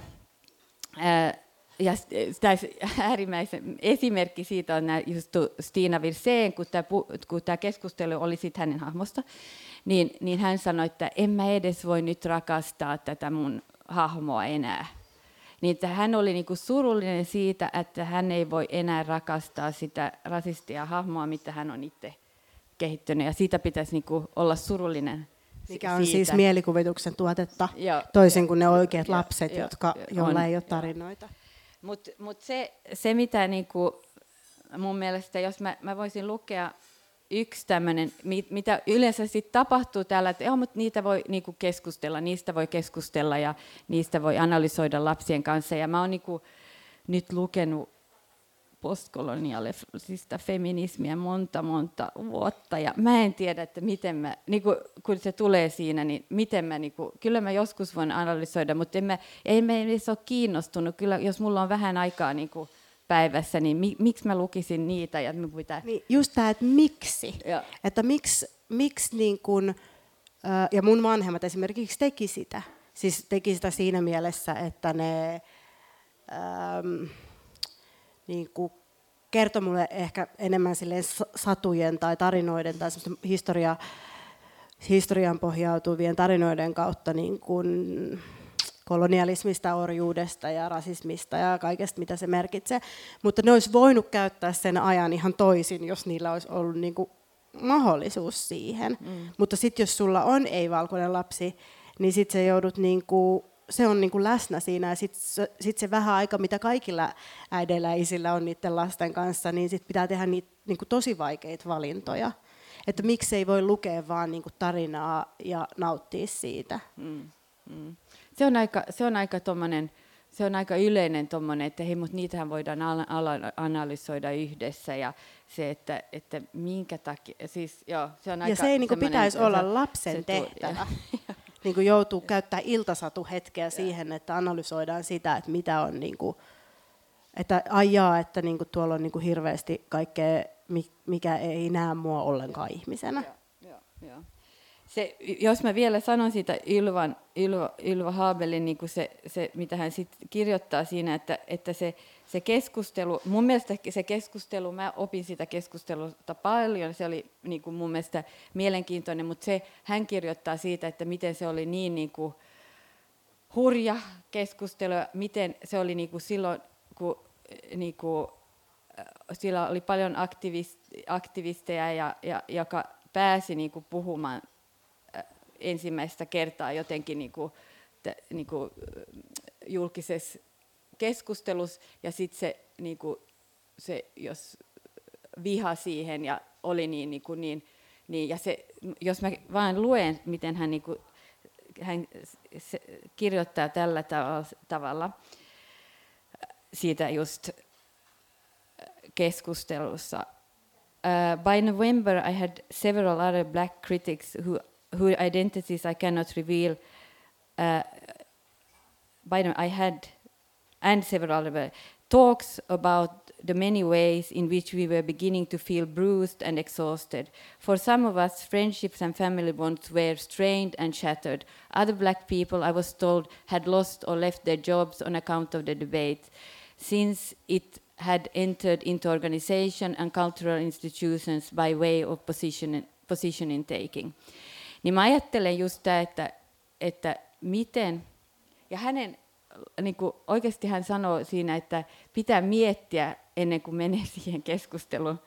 Speaker 3: ää, ja äärimmäisen esimerkki siitä on nää just Stina Virseen, kun tämä, kun tämä keskustelu oli sit hänen hahmosta, niin, niin hän sanoi, että en mä edes voi nyt rakastaa tätä mun hahmoa enää. Niin että hän oli niinku surullinen siitä, että hän ei voi enää rakastaa sitä rasistia hahmoa, mitä hän on itse kehittänyt. Ja siitä pitäisi niinku olla surullinen
Speaker 2: Mikä on
Speaker 3: siitä.
Speaker 2: siis mielikuvituksen tuotetta,
Speaker 3: Joo.
Speaker 2: toisin kuin ne oikeat
Speaker 3: Joo,
Speaker 2: lapset,
Speaker 3: joo,
Speaker 2: jotka,
Speaker 3: joo,
Speaker 2: joilla
Speaker 3: on,
Speaker 2: ei ole tarinoita.
Speaker 3: Mutta mut se, se, mitä niinku, mun mielestä, jos mä, mä voisin lukea yksi tämmöinen, mitä yleensä sitten tapahtuu täällä, että joo, mutta niitä voi niinku keskustella, niistä voi keskustella ja niistä voi analysoida lapsien kanssa. Ja mä oon niinku nyt lukenut postkolonialista feminismiä monta, monta vuotta. Ja mä en tiedä, että miten mä, niin kun, se tulee siinä, niin miten mä, niin kun, kyllä mä joskus voin analysoida, mutta en mä, ei me edes ole kiinnostunut. Kyllä, jos mulla on vähän aikaa niin kun, päivässä, niin mi, miksi mä lukisin niitä? Ja
Speaker 2: me pitää... niin, just tämä, että miksi. Ja. Että miksi, miksi niin kun, ja mun vanhemmat esimerkiksi teki sitä. Siis teki sitä siinä mielessä, että ne... Ähm, niin kuin kertoi mulle ehkä enemmän silleen satujen tai tarinoiden tai historia, historian pohjautuvien tarinoiden kautta niin kuin kolonialismista, orjuudesta ja rasismista ja kaikesta, mitä se merkitsee. Mutta ne olisi voinut käyttää sen ajan ihan toisin, jos niillä olisi ollut niin kuin mahdollisuus siihen. Mm. Mutta sitten jos sulla on ei-valkoinen lapsi, niin sitten se joudut niin kuin se on niin kuin läsnä siinä ja sitten sit se vähän aika, mitä kaikilla äideillä ja isillä on niiden lasten kanssa, niin sitten pitää tehdä niitä niin kuin tosi vaikeita valintoja. Että miksi ei voi lukea vaan niin kuin tarinaa ja nauttia siitä. Mm,
Speaker 3: mm. Se on aika, se on aika tommonen, se on aika yleinen tuommoinen, että hei, mutta niitähän voidaan analysoida yhdessä ja se, että, että minkä takia, siis joo, se on aika
Speaker 2: Ja se ei niin pitäisi olla lapsen tehtävä. *laughs* niin kuin joutuu käyttää iltasatuhetkeä siihen, että analysoidaan sitä, että mitä on, niin kuin, että ajaa, että niin kuin tuolla on niin kuin hirveästi kaikkea, mikä ei näe mua ollenkaan ihmisenä. Joo, joo, joo.
Speaker 3: Se, jos mä vielä sanon siitä Ylvan, Ylva, Ylva Haabelin, niin kuin se, se, mitä hän sit kirjoittaa siinä, että, että se, se keskustelu, mun mielestä se keskustelu, mä opin sitä keskustelusta paljon, se oli niin kuin mun mielestä mielenkiintoinen, mutta se, hän kirjoittaa siitä, että miten se oli niin, niin kuin hurja keskustelu, miten se oli niin kuin silloin, kun niin kuin, sillä oli paljon aktivist, aktivisteja, ja, ja, joka pääsi niin kuin puhumaan ensimmäistä kertaa jotenkin niin kuin, niin kuin julkisessa keskustelussa ja sitten se, niin kuin, se, jos viha siihen ja oli niin, niin, kuin niin, niin ja se, jos mä vain luen, miten hän, niin kuin, hän se, kirjoittaa tällä tavalla siitä just keskustelussa. Uh, by November, I had several other black critics who, whose identities I cannot reveal. Uh, by the, I had and several other talks about the many ways in which we were beginning to feel bruised and exhausted. For some of us, friendships and family bonds were strained and shattered. Other black people, I was told, had lost or left their jobs on account of the debate, since it had entered into organization and cultural institutions by way of position, positioning taking. Niin mä ajattelen just tämä, että, että miten, ja hänen niin kuin oikeasti hän sanoo siinä, että pitää miettiä ennen kuin menee *laughs* siihen keskusteluun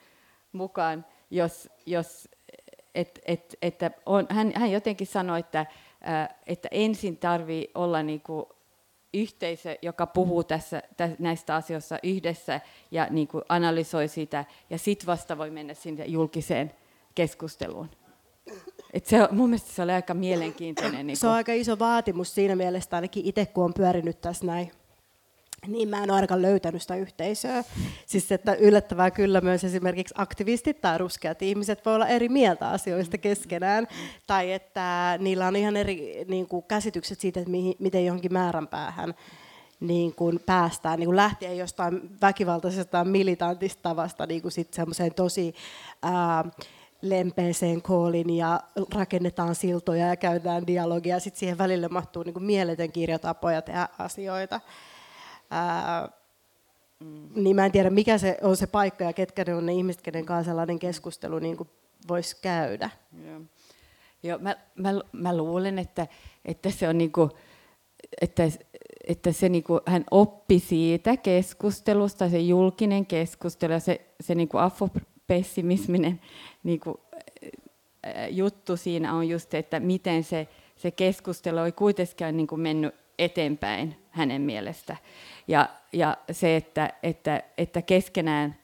Speaker 3: mukaan, jos, jos et, et, että on, hän, hän jotenkin sanoi, että, että ensin tarvii olla niin kuin yhteisö, joka puhuu tässä, näistä asioista yhdessä ja niin kuin analysoi sitä, ja sitten vasta voi mennä sinne julkiseen keskusteluun. Et se, mun mielestä se oli aika mielenkiintoinen. Niin
Speaker 2: se on aika iso vaatimus siinä mielessä, ainakin itse kun on pyörinyt tässä näin, niin mä en ole ainakaan löytänyt sitä yhteisöä. Siis että yllättävää kyllä myös esimerkiksi aktivistit tai ruskeat ihmiset voi olla eri mieltä asioista keskenään, tai että niillä on ihan eri niin kuin, käsitykset siitä, että mihin, miten johonkin määränpäähän niin kuin päästään niin kuin lähtien jostain väkivaltaisesta militantista tavasta niin kuin sit tosi ää, lempeeseen koolin ja rakennetaan siltoja ja käydään dialogia. Sitten siihen välille mahtuu niin kuin mieletön kirjatapoja tehdä asioita. Ää. Niin mä en tiedä, mikä se on se paikka ja ketkä ne on ne ihmiset, kenen kanssa sellainen keskustelu niin voisi käydä.
Speaker 3: Joo. Joo, mä, mä, mä luulen, että, että se on niin kuin, että, että se niin kuin, hän oppi siitä keskustelusta, se julkinen keskustelu ja se, se niin kuin pessimisminen niin kuin, juttu siinä on just, että miten se, se keskustelu ei kuitenkaan niin kuin mennyt eteenpäin hänen mielestä. Ja, ja se, että, että, että keskenään,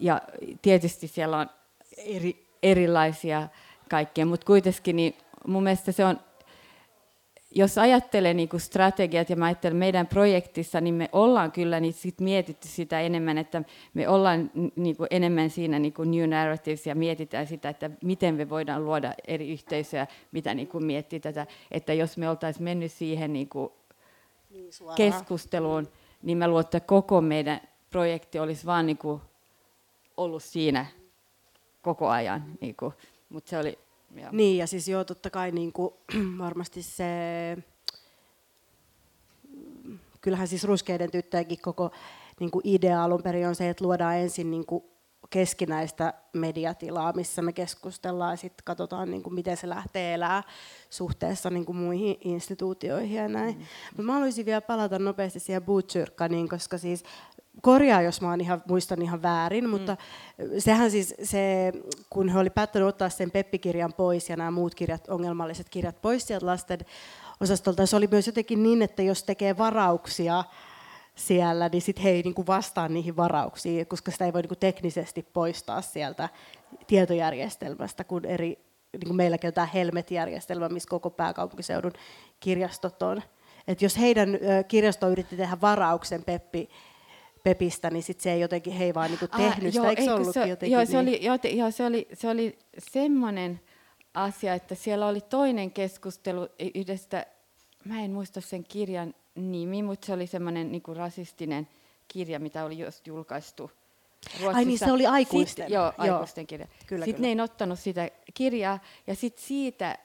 Speaker 3: ja tietysti siellä on eri, erilaisia kaikkea, mutta kuitenkin niin mun mielestä se on, jos ajattelee niin kuin strategiat ja mä ajattelen meidän projektissa, niin me ollaan kyllä niin sit mietitty sitä enemmän, että me ollaan niin kuin enemmän siinä niin kuin new narratives ja mietitään sitä, että miten me voidaan luoda eri yhteisöjä, mitä niin kuin miettii tätä, että jos me oltaisiin mennyt siihen niin kuin niin keskusteluun, niin mä luulen, että koko meidän projekti olisi vaan niin kuin ollut siinä koko ajan. Niin kuin, mutta se oli
Speaker 2: Joo. Niin, ja siis joo, totta kai niin kuin, *clears throat* varmasti se, kyllähän siis ruskeiden tyttöjenkin koko niin kuin idea alun perin on se, että luodaan ensin niin kuin keskinäistä mediatilaa, missä me keskustellaan ja sitten katsotaan, niin kuin, miten se lähtee elää suhteessa niin kuin muihin instituutioihin ja näin. Mm. mä haluaisin vielä palata nopeasti siihen Butchyrkkaniin, koska siis korjaa, jos mä ihan, muistan ihan väärin, mm. mutta sehän siis se, kun he oli päättänyt ottaa sen Peppikirjan pois ja nämä muut kirjat, ongelmalliset kirjat pois sieltä lasten osastolta, se oli myös jotenkin niin, että jos tekee varauksia siellä, niin sitten he ei niinku vastaa niihin varauksiin, koska sitä ei voi niinku teknisesti poistaa sieltä tietojärjestelmästä, kun eri, niin kuin meilläkin on tämä Helmet-järjestelmä, missä koko pääkaupunkiseudun kirjastot on. Et jos heidän kirjasto yritti tehdä varauksen Peppi Pepistä, niin sit se ei jotenkin, he ei vaan niinku tehnyt ah, sitä, eikö se ollut se, jotenkin
Speaker 3: joo, se niin? oli, joo, se oli, se oli semmoinen asia, että siellä oli toinen keskustelu yhdestä, mä en muista sen kirjan nimi, mutta se oli semmoinen niinku rasistinen kirja, mitä oli just julkaistu
Speaker 2: Ruotsissa. Ai niin, se oli aikuisten.
Speaker 3: Sit, joo, aikuisten joo. kirja. Kyllä, sitten kyllä. ne ei ottanut sitä kirjaa, ja sitten siitä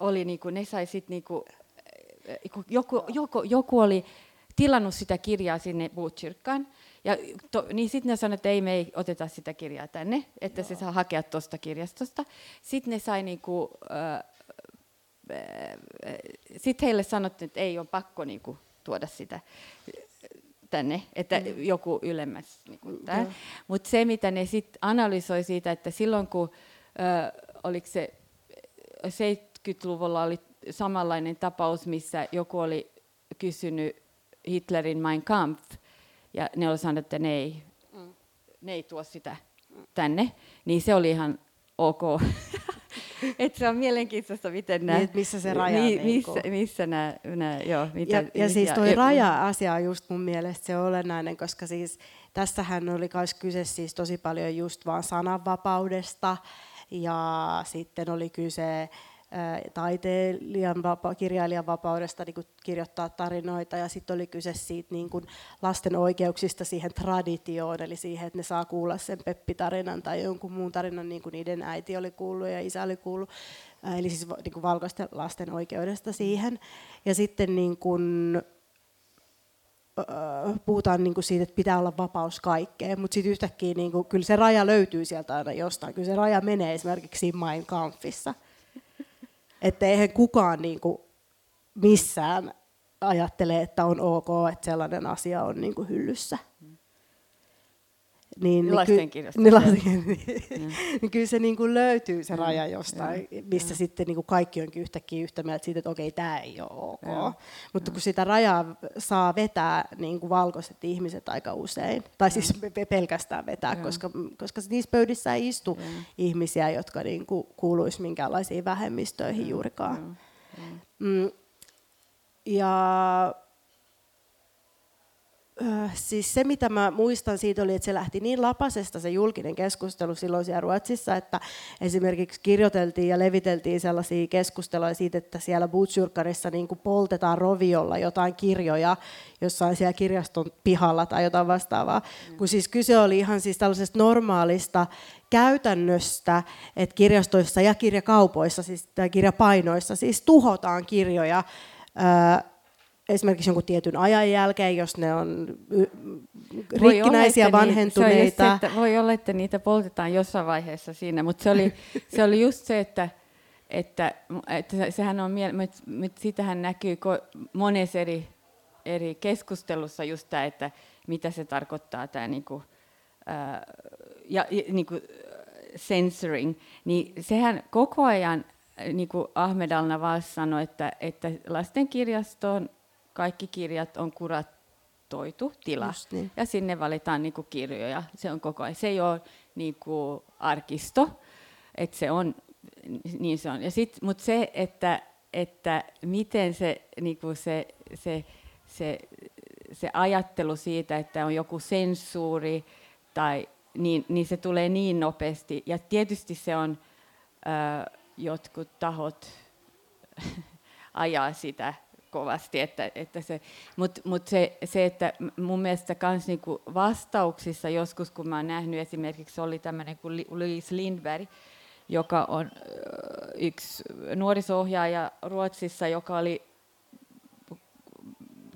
Speaker 3: oli, niinku, ne sai sitten niinku, joku, joku, joku oli tilannut sitä kirjaa sinne Botkyrkkaan, ja to, niin sitten ne sanoivat, että ei, me ei oteta sitä kirjaa tänne, että Joo. se saa hakea tuosta kirjastosta. Sitten ne sai niinku, äh, äh, sitten heille sanottiin, että ei ole pakko niinku, tuoda sitä tänne, että mm. joku ylemmäs. Niinku, mm. Mutta se, mitä ne sitten analysoi siitä, että silloin kun äh, oliko se 70-luvulla oli samanlainen tapaus, missä joku oli kysynyt Hitlerin Mein Kampf, ja ne oli sanonut, että ne ei, mm. ne ei tuo sitä tänne, niin se oli ihan ok. *laughs* Et se on mielenkiintoista, miten nämä... Niin,
Speaker 2: missä se raja
Speaker 3: mi, missä, missä nämä, nämä joo,
Speaker 2: mitä, ja, ja siis tuo raja-asia on just mun mielestä se olennainen, koska siis tässähän oli myös kyse siis tosi paljon just vaan sananvapaudesta, ja sitten oli kyse taiteilijan, vapa, kirjailijan vapaudesta niin kuin kirjoittaa tarinoita ja sitten oli kyse siitä niin kuin lasten oikeuksista siihen traditioon, eli siihen, että ne saa kuulla sen Peppi-tarinan tai jonkun muun tarinan, niin kuin niiden äiti oli kuullut ja isä oli kuullut, eli siis niin kuin valkoisten lasten oikeudesta siihen. Ja sitten niin kuin, puhutaan niin kuin siitä, että pitää olla vapaus kaikkeen, mutta sitten yhtäkkiä niin kuin, kyllä se raja löytyy sieltä aina jostain. Kyllä se raja menee esimerkiksi Mein Kampfissa että eihän kukaan niin kuin missään ajattele, että on ok, että sellainen asia on niin kuin hyllyssä.
Speaker 3: Niin, niin, lasten ky- *laughs*
Speaker 2: niin, lasten, niin, niin kyllä se niin kuin löytyy se raja jostain, mm. missä mm. sitten niin kuin kaikki onkin yhtäkkiä yhtä mieltä siitä, että okei, tämä ei ole ok. Mm. Mutta kun sitä rajaa saa vetää niin kuin valkoiset ihmiset aika usein, tai siis pelkästään vetää, koska, koska niissä pöydissä ei istu ihmisiä, jotka niin kuin kuuluisi minkäänlaisiin vähemmistöihin juurikaan. Mm. Ja siis se, mitä mä muistan siitä oli, että se lähti niin lapasesta se julkinen keskustelu silloin siellä Ruotsissa, että esimerkiksi kirjoiteltiin ja leviteltiin sellaisia keskusteluja siitä, että siellä Butchurkarissa niin poltetaan roviolla jotain kirjoja jossain siellä kirjaston pihalla tai jotain vastaavaa. Mm. Kun siis kyse oli ihan siis tällaisesta normaalista käytännöstä, että kirjastoissa ja kirjakaupoissa, siis, tai kirjapainoissa, siis tuhotaan kirjoja, esimerkiksi jonkun tietyn ajan jälkeen, jos ne on rikkinäisiä, olla, vanhentuneita.
Speaker 3: Niin, se, että voi olla, että niitä poltetaan jossain vaiheessa siinä, mutta se oli, *laughs* se oli just se, että, että, että sehän on, mutta sitähän näkyy monessa eri, eri keskustelussa just tämä, että mitä se tarkoittaa tämä niinku, ää, ja, niinku, censoring, niin sehän koko ajan niin kuin Ahmed al-Nawaz sanoi, että, että lastenkirjastoon kaikki kirjat on kuratoitu tila. Niin. Ja sinne valitaan niin kuin kirjoja. Se on koko ajan. Se ei ole niin kuin arkisto, että se on, niin se on. Ja sit, mutta se, että, että miten se, niinku se, se, se, se ajattelu siitä, että on joku sensuuri, tai, niin, niin se tulee niin nopeasti. Ja tietysti se on, ää, jotkut tahot *laughs* ajaa sitä kovasti. Että, että se, Mutta mut se, se, että mun mielestä kans niinku vastauksissa joskus, kun mä oon nähnyt esimerkiksi, oli tämmöinen kuin Louise Lindberg, joka on yksi nuorisohjaaja Ruotsissa, joka oli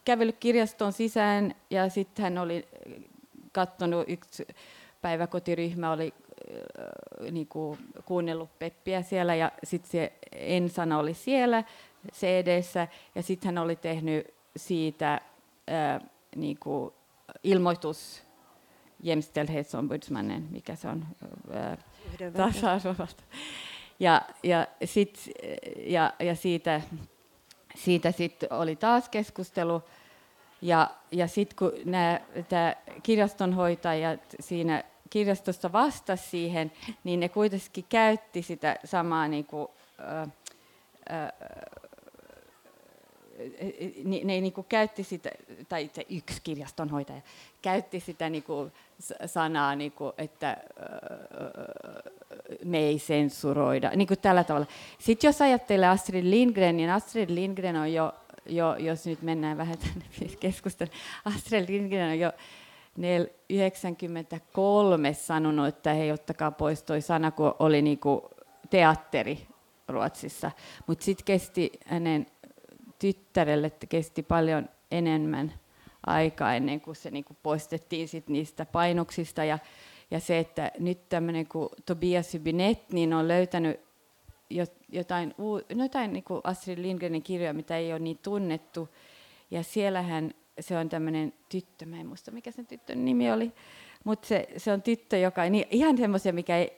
Speaker 3: kävellyt kirjaston sisään ja sitten hän oli katsonut, yksi päiväkotiryhmä oli äh, niinku, kuunnellut Peppiä siellä ja sitten se Ensana oli siellä cd ja sitten hän oli tehnyt siitä ää, niinku, ilmoitus jämställdhetsombudsmannen, mikä se on, tasa-arvosta. Ja, ja, sit, ja, ja siitä, siitä sit oli taas keskustelu. Ja, ja sitten kun tämä kirjastonhoitajat siinä kirjastossa vastasi siihen, niin ne kuitenkin käytti sitä samaa niin kuin, ää, ää, ne, ne niin kuin käytti sitä, tai se yksi kirjastonhoitaja käytti sitä niin kuin sanaa, niin kuin, että me ei sensuroida, niin kuin tällä tavalla. Sitten jos ajattelee Astrid Lindgren, niin Astrid Lindgren on jo, jo jos nyt mennään vähän tänne keskustelun, Astrid Lindgren on jo 93 sanonut, että hei, ottakaa pois toi sana, kun oli niin kuin teatteri Ruotsissa. Mutta sitten kesti hänen tyttärelle kesti paljon enemmän aikaa ennen kuin se niin kuin poistettiin sit niistä painoksista. Ja, ja se, että nyt tämmöinen kuin Tobias Hybinet, niin on löytänyt jotain, no jotain niin kuin Astrid Lindgrenin kirjoja, mitä ei ole niin tunnettu. Ja siellähän se on tämmöinen tyttö, mä en muista mikä sen tyttön nimi oli, mutta se, se on tyttö, joka niin, ihan semmoisia, mikä ei,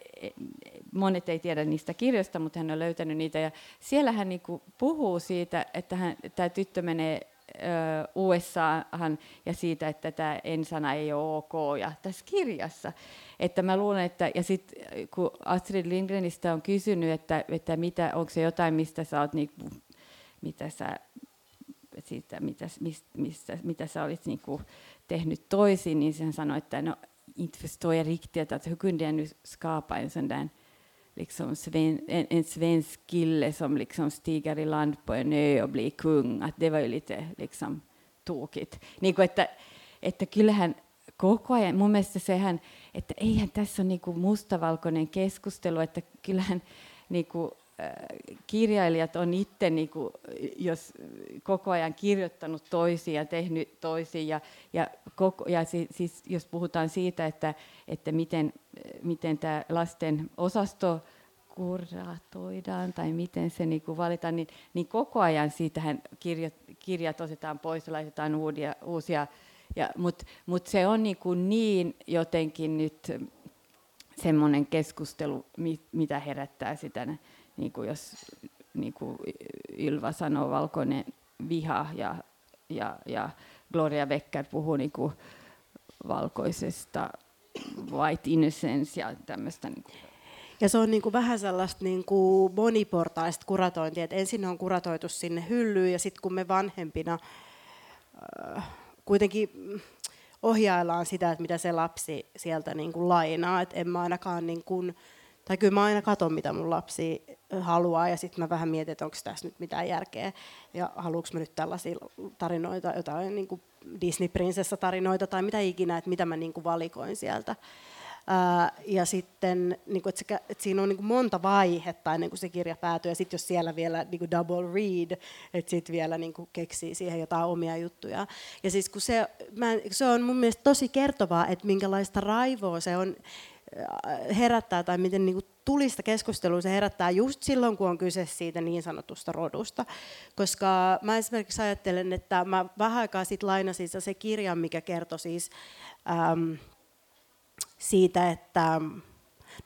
Speaker 3: monet ei tiedä niistä kirjoista, mutta hän on löytänyt niitä. Ja siellä hän niin puhuu siitä, että hän, tämä tyttö menee USAhan ja siitä, että tämä ensana ei ole ok ja tässä kirjassa. Että mä luulen, että, ja sitten kun Astrid Lindgrenistä on kysynyt, että, että mitä, onko se jotain, mistä sä oot, niin, mitä sä, siitä, mitä, mistä, mistä, mitä sä olit niin kuin, tehnyt toisin, niin hän sanoi, että no, inte förstår jag riktigt att hur kunde jag nu skapa en sån där liksom sven, en, en svensk kille som liksom stiger i land på en ö och blir kung, att det var ju lite liksom tokigt. Niin kuin, että, että kyllähän koko ajan, mun mielestä sehän, että eihän tässä ole niin kuin mustavalkoinen keskustelu, että kyllähän niin kuin, kirjailijat on itse, niin kuin, jos koko ajan kirjoittanut toisiin ja tehnyt toisiin, ja, ja, koko, ja siis, siis, jos puhutaan siitä, että, että miten, miten tämä lasten osasto kuratoidaan tai miten se niin kuin valitaan, niin, niin koko ajan siitähän kirjat, kirjat otetaan pois ja laitetaan uusia, uusia. Ja, Mutta mut se on niin, kuin niin jotenkin nyt semmoinen keskustelu, mitä herättää sitä niin kuin jos niin kuin Ylva sanoo, valkoinen viha ja, ja, ja Gloria Becker puhuu niin kuin valkoisesta white innocence ja tämmöistä. Niin kuin.
Speaker 2: Ja se on niin kuin vähän sellaista niin kuin moniportaista kuratointia, että ensin on kuratoitu sinne hyllyyn ja sitten kun me vanhempina äh, kuitenkin ohjaillaan sitä, että mitä se lapsi sieltä niin kuin lainaa, että en mä ainakaan niin kuin, tai kyllä mä aina katson, mitä mun lapsi haluaa, ja sitten mä vähän mietin, että onko tässä nyt mitään järkeä, ja haluanko mä nyt tällaisia tarinoita, jotain niin Disney-prinsessa-tarinoita tai mitä ikinä, että mitä mä niin kuin valikoin sieltä. Ja sitten, niin kuin, että, että siinä on niin kuin monta vaihetta ennen kuin se kirja päätyy, ja sitten jos siellä vielä niin kuin double read, että sitten vielä niin kuin keksii siihen jotain omia juttuja. Ja siis kun se, mä, se on mun mielestä tosi kertovaa, että minkälaista raivoa se on herättää tai miten niin kuin tulista keskustelua se herättää just silloin, kun on kyse siitä niin sanotusta rodusta. Koska mä esimerkiksi ajattelen, että mä vähän aikaa sitten lainasin se kirjan, mikä kertoi siis äm, siitä, että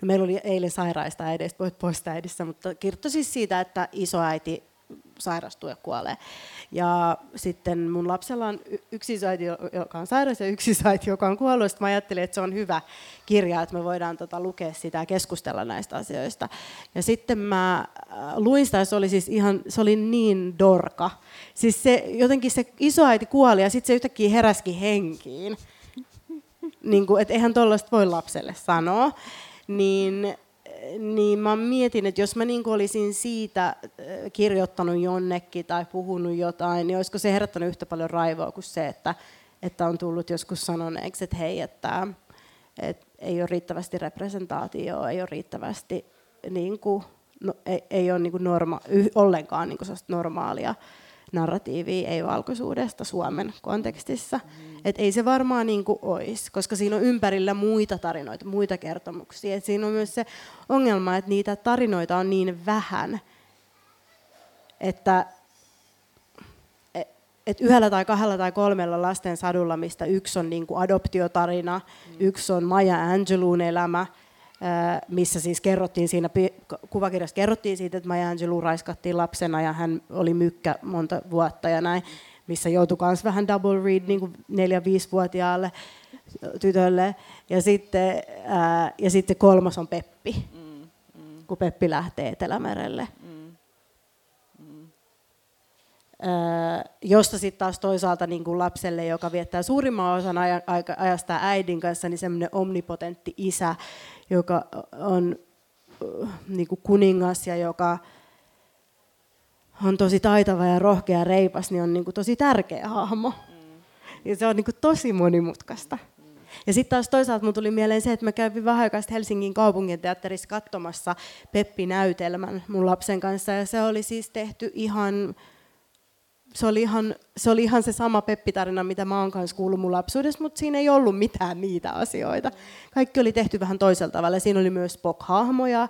Speaker 2: No meillä oli eilen sairaista äideistä, voit poistaa äidissä, mutta kertoi siis siitä, että isoäiti sairastuu ja kuolee. Ja sitten mun lapsella on yksi isoäiti, joka on sairas ja yksi isoäiti, joka on kuollut. Sitten mä ajattelin, että se on hyvä kirja, että me voidaan tota, lukea sitä ja keskustella näistä asioista. Ja sitten mä äh, luin sitä, se oli siis ihan, se oli niin dorka. Siis se, jotenkin se isoäiti kuoli ja sitten se yhtäkkiä heräski henkiin. Niin kuin, että eihän tuollaista voi lapselle sanoa. Niin niin mä mietin, että jos mä niin olisin siitä äh, kirjoittanut jonnekin tai puhunut jotain, niin olisiko se herättänyt yhtä paljon raivoa kuin se, että, että on tullut joskus sanoneeksi, että hei, että, että ei ole riittävästi representaatioa, ei ole riittävästi, niin kuin, no, ei, ei ole niin kuin norma, ollenkaan niin kuin normaalia narratiivia ei-valkoisuudesta Suomen kontekstissa. Mm. Et ei se varmaan niin olisi, koska siinä on ympärillä muita tarinoita, muita kertomuksia. Et siinä on myös se ongelma, että niitä tarinoita on niin vähän, että et yhdellä tai kahdella tai kolmella lasten sadulla, mistä yksi on niin adoptiotarina, mm. yksi on Maya Angeloun elämä, missä siis kerrottiin siinä kuvakirjassa kerrottiin siitä, että Maya Angelou raiskattiin lapsena ja hän oli mykkä monta vuotta ja näin, missä joutui myös vähän double read niin neljä-viisivuotiaalle tytölle. Ja sitten, ää, ja sitten kolmas on Peppi, mm, mm. kun Peppi lähtee Etelämerelle. Mm, mm. josta sitten taas toisaalta niin kuin lapselle, joka viettää suurimman osan ajasta äidin kanssa, niin semmoinen omnipotentti isä, joka on niin kuin kuningas ja joka on tosi taitava ja rohkea ja reipas, niin on niin kuin tosi tärkeä hahmo. Mm. Ja se on niin kuin tosi monimutkaista. Mm. Ja sitten taas toisaalta mun tuli mieleen se, että mä kävin vähän aikaa Helsingin kaupungin teatterissa katsomassa Peppi-näytelmän mun lapsen kanssa. Ja se oli siis tehty ihan se oli ihan se, oli ihan se sama Peppi-tarina, mitä mä oon kanssa kuullut mun lapsuudessa, mutta siinä ei ollut mitään niitä asioita. Kaikki oli tehty vähän toisella tavalla. Siinä oli myös Spock-hahmoja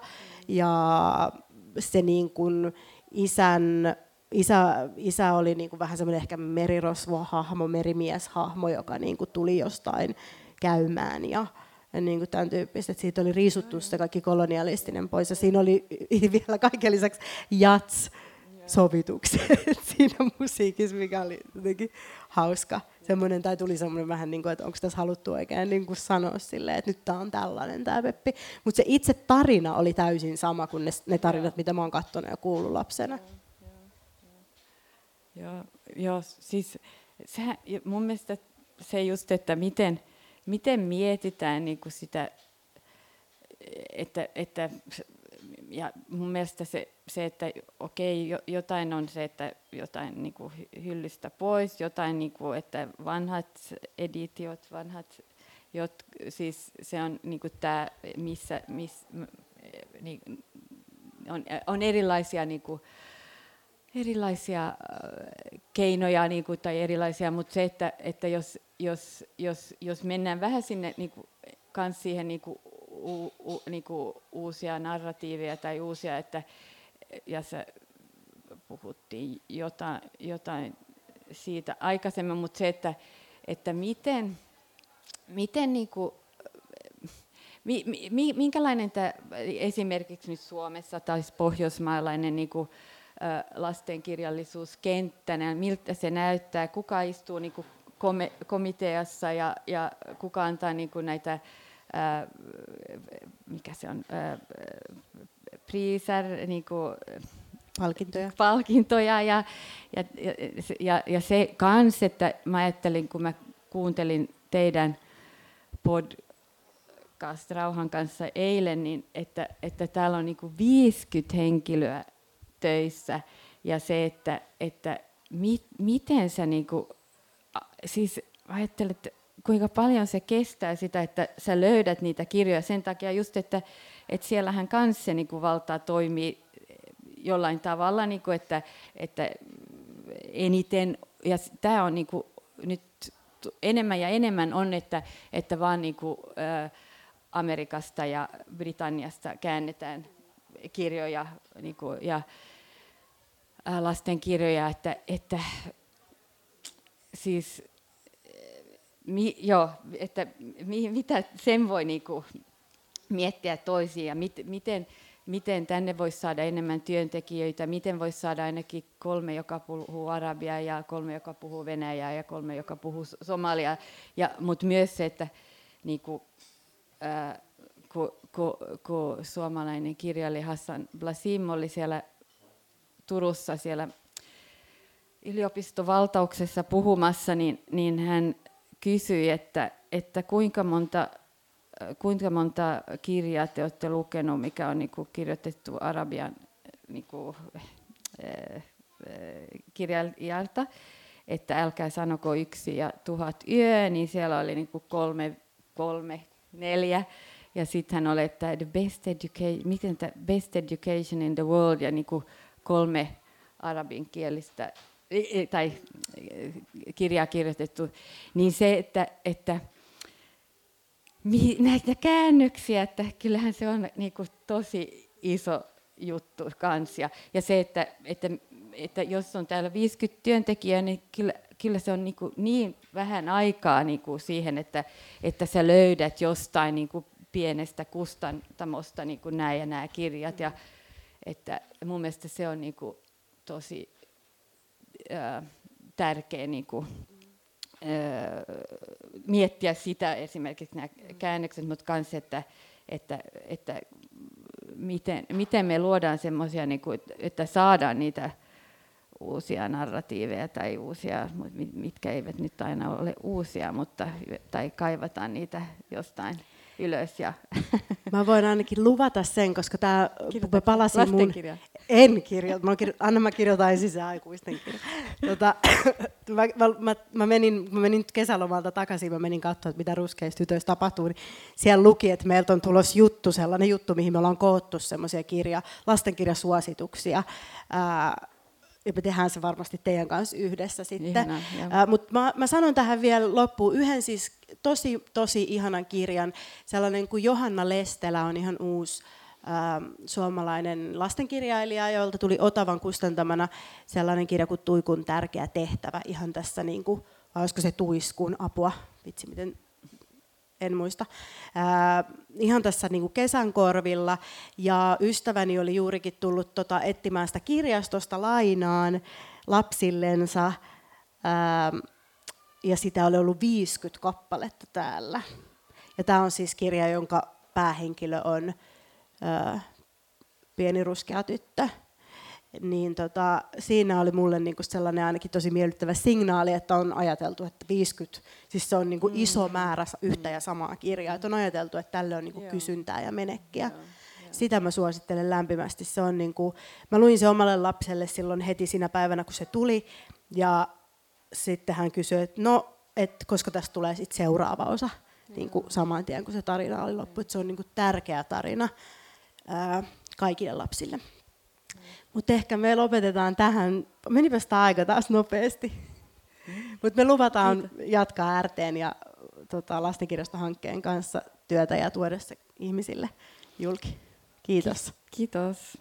Speaker 2: ja se niin kuin isän, isä, isä oli niin kuin vähän semmoinen ehkä merirosvo-hahmo, merimieshahmo, joka niin kuin tuli jostain käymään ja, ja niin kuin tämän tyyppistä. Että siitä oli riisuttu se kaikki kolonialistinen pois ja siinä oli *laughs* vielä kaiken lisäksi jats, sovitukset *laughs* siinä musiikissa, mikä oli jotenkin hauska. Semmoinen, tai tuli semmoinen vähän niin kuin, että onko tässä haluttu oikein niin kuin sanoa silleen, että nyt tämä on tällainen tämä Peppi. Mutta se itse tarina oli täysin sama kuin ne, ne tarinat, mitä mä oon katsonut ja kuullut lapsena.
Speaker 3: Joo, joo siis se, mun mielestä se just, että miten, miten mietitään niin kuin sitä, että, että ja mun mielestä se, se että okei, jotain on se, että jotain niin kuin hyllystä pois, jotain, niin kuin, että vanhat editiot, vanhat, jot, siis se on niin kuin tämä, missä, miss, niin, on, on erilaisia niin kuin, erilaisia äh, keinoja niin kuin, tai erilaisia, mutta se, että, että jos, jos, jos, jos mennään vähän sinne niin kuin, kans siihen niin kuin, u, u, niin kuin uusia narratiiveja tai uusia, että, ja se puhuttiin jotain, jotain siitä aikaisemmin, mutta se, että, että miten, miten niin kuin, mi, mi, minkälainen tämä esimerkiksi nyt Suomessa tai pohjoismaalainen niin kuin, lastenkirjallisuuskenttä, miltä se näyttää, kuka istuu niin kuin komiteassa ja, ja kuka antaa niin kuin näitä mikä se on, priiser, niin kuin,
Speaker 2: palkintoja.
Speaker 3: palkintoja ja, ja, ja, ja se kans, että mä ajattelin, kun mä kuuntelin teidän podcast Rauhan kanssa eilen, niin että, että täällä on niin kuin 50 henkilöä töissä ja se, että, että mi, miten sä niin kuin, siis ajattelet, kuinka paljon se kestää sitä, että sä löydät niitä kirjoja. Sen takia just, että, että siellähän kanssa se niin valtaa toimii jollain tavalla, niin kuin, että, että eniten, ja tämä on niin kuin, nyt enemmän ja enemmän on, että, että vaan niin kuin, ä, Amerikasta ja Britanniasta käännetään kirjoja niin kuin, ja ä, lastenkirjoja, että, että siis mi, joo, että mi, mitä sen voi niinku miettiä toisiin ja mit, miten miten tänne voisi saada enemmän työntekijöitä, miten voisi saada ainakin kolme, joka puhuu arabiaa ja kolme, joka puhuu venäjää ja kolme, joka puhuu somaliaa. Ja, mutta myös se, että niin kuin, ää, kun, kun, kun suomalainen kirjailija Hassan Blasim oli siellä Turussa siellä yliopistovaltauksessa puhumassa, niin, niin hän kysyi, että, että kuinka monta kuinka monta kirjaa te olette lukenut, mikä on niin kuin kirjoitettu arabian niin kuin, äh, kirjailijalta, että älkää sanoko yksi ja tuhat yö, niin siellä oli niin kuin kolme, kolme, neljä. Ja sitten hän oli, että the best education, miten the best education in the world, ja niin kuin kolme arabinkielistä tai kirjaa kirjoitettu, niin se, että, että näitä käännöksiä, että kyllähän se on niin kuin tosi iso juttu kans. Ja, ja se, että, että, että jos on täällä 50 työntekijää, niin kyllä, kyllä se on niin, kuin niin vähän aikaa niin kuin siihen, että, että sä löydät jostain niin kuin pienestä kustantamosta niin kuin nämä ja nämä kirjat. Ja, että mun mielestä se on niin kuin tosi ää, tärkeä niin kuin, miettiä sitä esimerkiksi nämä käännökset, mutta myös, että, että, että miten, miten me luodaan semmoisia, niin että saadaan niitä uusia narratiiveja tai uusia, mitkä eivät nyt aina ole uusia, mutta, tai kaivataan niitä jostain ylös. Ja
Speaker 2: Mä voin ainakin luvata sen, koska tämä palasi mun... En kirjoita. Mä kirjo... Anna mä kirjoitan ensin aikuisten kirja. Tota, *coughs* mä, mä, mä, menin, mä menin kesälomalta takaisin, mä menin katsoa, että mitä ruskeissa tytöissä tapahtuu. Niin siellä luki, että meiltä on tulos juttu, sellainen juttu, mihin me ollaan koottu semmoisia kirja, lastenkirjasuosituksia. Ää, ja me tehdään se varmasti teidän kanssa yhdessä sitten. Mutta mä, mä sanon tähän vielä loppuun yhden siis tosi, tosi ihanan kirjan. Sellainen kuin Johanna Lestelä on ihan uusi suomalainen lastenkirjailija, jolta tuli Otavan kustantamana sellainen kirja kuin Tuikun tärkeä tehtävä. Ihan tässä, niin kuin, vai olisiko se Tuiskun apua, vitsi miten en muista, äh, ihan tässä niin kuin kesän korvilla. Ja ystäväni oli juurikin tullut tota, etsimään sitä kirjastosta lainaan lapsillensa. Äh, ja sitä oli ollut 50 kappaletta täällä. Ja tämä on siis kirja, jonka päähenkilö on ö, pieni ruskea tyttö. Niin tota, siinä oli mulle niinku sellainen ainakin tosi miellyttävä signaali, että on ajateltu, että 50, siis se on niinku mm. iso määrä yhtä ja samaa kirjaa. Että on ajateltu, että tälle on niinku kysyntää ja menekkiä. Joo. Sitä mä suosittelen lämpimästi. Se on niinku, mä luin se omalle lapselle silloin heti siinä päivänä, kun se tuli. Ja sitten hän kysyi, että no, et koska tästä tulee sit seuraava osa niin kuin saman tien, kun se tarina oli loppu. Että se on niin kuin tärkeä tarina ää, kaikille lapsille. Mm. Mutta ehkä me lopetetaan tähän. Menipä sitä aika taas nopeasti. Mutta me luvataan Kiitos. jatkaa RTn ja tota, lastenkirjastohankkeen kanssa työtä ja tuoda se ihmisille julki. Kiitos.
Speaker 3: Kiitos.